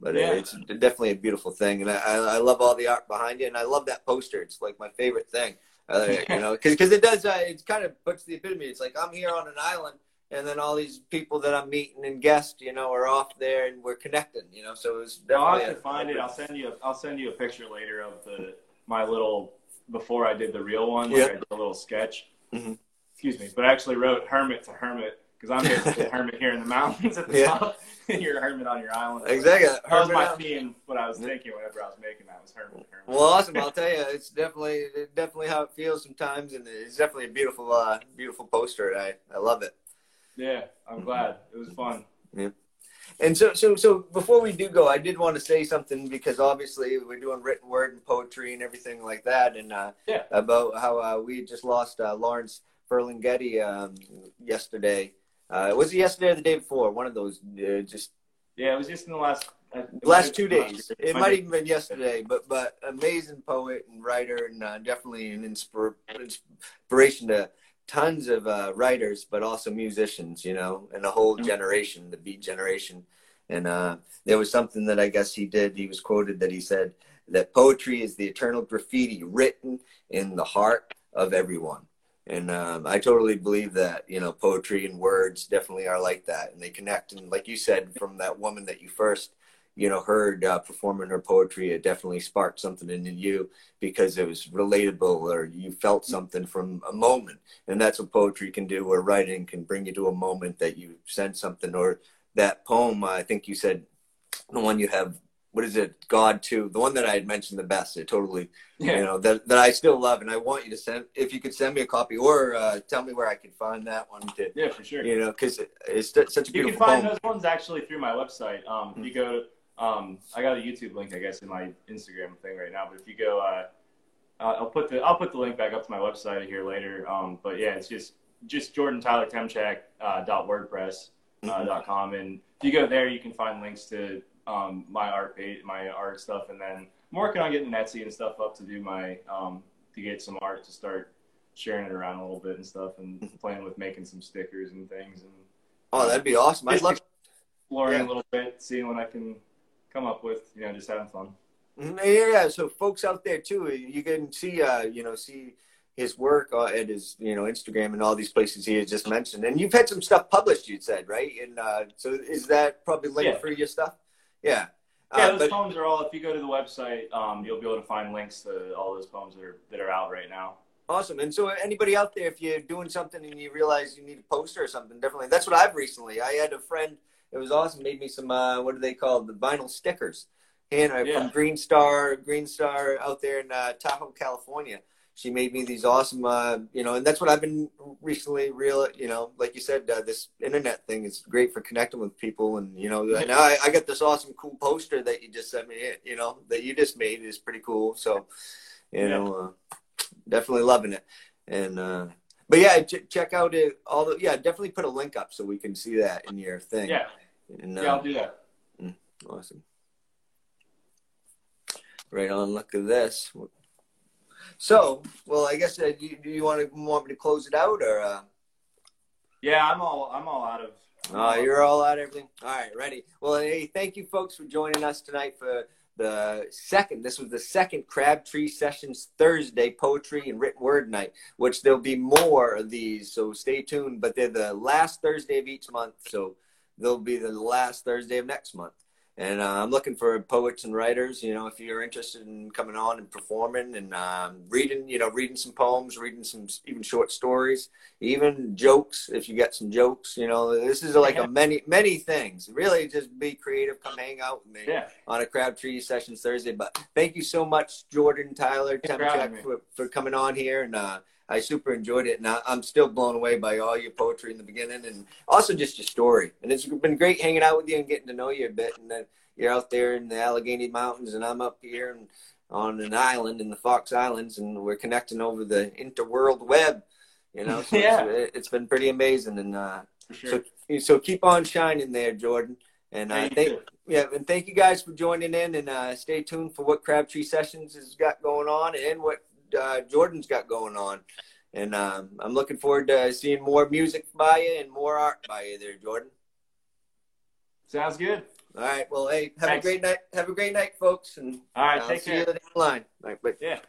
but Yeah. it's definitely a beautiful thing and I, I love all the art behind it and i love that poster it's like my favorite thing uh, you know because it does uh, it kind of puts the epitome it's like i'm here on an island and then all these people that i'm meeting and guests you know are off there and we're connecting you know so it's I'll have to find it. I'll send you. A, I'll send you a picture later of the my little before I did the real one. Like Yeah. I did a little sketch. Mhm. Excuse me, but I actually wrote hermit to hermit because I'm basically a hermit here in the mountains at the Yeah. top. and You're a hermit on your island. exactly That was my Hermit- theme. What I was thinking whenever I was making that was hermit. hermit. well awesome i'll tell you it's definitely definitely how it feels sometimes and it's definitely a beautiful uh beautiful poster i i love it Yeah, I'm glad. It was fun. Yeah. And so, so, so before we do go, I did want to say something because obviously we're doing written word and poetry and everything like that, and uh, Yeah. about how uh, we just lost uh, Lawrence Ferlinghetti um, yesterday. Uh, was it yesterday or the day before? One of those. Uh, just Yeah, it was just in the last uh, last two days. It might even been yesterday, but but amazing poet and writer, and uh, definitely an inspir- inspiration to tons of uh, writers, but also musicians. You know, and a whole Mhm. generation, the beat generation. And uh, there was something that I guess he did. He was quoted that he said that poetry is the eternal graffiti written in the heart of everyone. And um, I totally believe that, you know, poetry and words definitely are like that. And they connect. And like you said, from that woman that you first, you know, heard uh, performing her poetry, it definitely sparked something in you because it was relatable or you felt something from a moment. And that's what poetry can do, or writing can bring you to a moment that you sense something. Or that poem, I think you said the one you have what is it god too the one that i had mentioned the best it totally yeah. you know that, that i still love and i want you to send if you could send me a copy or uh, tell me where i can find that one to yeah for sure you know because it, it's such a beautiful you can find poem. those ones actually through my website um mm-hmm. you go um i got a youtube link i guess in my instagram thing right now but if you go uh i'll put the i'll put the link back up to my website here later um but yeah it's just just jordan tyler temchack uh, dot wordpress uh, dot com and if you go there you can find links to um, my art page, my art stuff, and then I'm working on getting Etsy and stuff up to do my um, to get some art to start sharing it around a little bit and stuff, and mm-hmm. playing with making some stickers and things. And oh, that'd be awesome! I'd love exploring yeah. a little bit, seeing what I can come up with. You know, just having fun. Mm-hmm. Yeah, so folks out there too, you can see, uh, you know, see his work uh, at his, you know, Instagram and all these places he has just mentioned. And you've had some stuff published, you said, right? And uh, so is that probably linked yeah. for your stuff? Yeah. Yeah, uh, those but, poems are all. If you go to the website, um, you'll be able to find links to all those poems that are that are out right now. Awesome. And so, anybody out there, if you're doing something and you realize you need a poster or something, definitely. That's what I've recently. I had a friend. It was awesome. Made me some. Uh, what do they call the vinyl stickers? And uh, yeah. from Green Star, Green Star out there in uh, Tahoe, California she made me these awesome, uh, you know, and that's what I've been recently real, you know, like you said, uh, this internet thing is great for connecting with people. And, you know, now I, I got this awesome, cool poster that you just sent me, you know, that you just made is pretty cool. So, you yeah. know, uh, definitely loving it. And, uh, but yeah, ch- check out it, all the, yeah, definitely put a link up so we can see that in your thing. Yeah. And, yeah, I'll do that. Mm, awesome. Right on. Look at this. So, well, I guess uh, do, you, do you want to want me to close it out or? Uh... Yeah, I'm all I'm all out of. Oh, you're all out of everything. All right, ready. Well, hey, thank you, folks, for joining us tonight for the second. This was the second Crabtree Sessions Thursday poetry and written word night, which there'll be more of these. So stay tuned. But they're the last Thursday of each month, so they'll be the last Thursday of next month and uh, I'm looking for poets and writers. You know, if you're interested in coming on and performing and um, reading, you know, reading some poems, reading some even short stories, even jokes. If you get some jokes, you know, this is like a many many things. Really, just be creative. Come hang out with me yeah. on a Crabtree Sessions Thursday. But thank you so much, Jordan Tyler Temchack, for, for coming on here and. Uh, I super enjoyed it, and I, am still blown away by all your poetry in the beginning, and also just your story. And it's been great hanging out with you and getting to know you a bit. And then you're out there in the Allegheny Mountains, and I'm up here and on an island in the Fox Islands, and we're connecting over the interworld web. You know, so yeah. it's, it's been pretty amazing, and uh, sure. so so keep on shining there, Jordan. And uh, thank yeah, and thank you guys for joining in, and uh, stay tuned for what Crabtree Sessions has got going on and what uh, Jordan's got going on. And um, I'm looking forward to seeing more music by you and more art by you there, Jordan. Sounds good. All right. Well, hey, have Thanks. a great night. Have a great night, folks. And all right, I'll take see care. you down the line. All right, but yeah.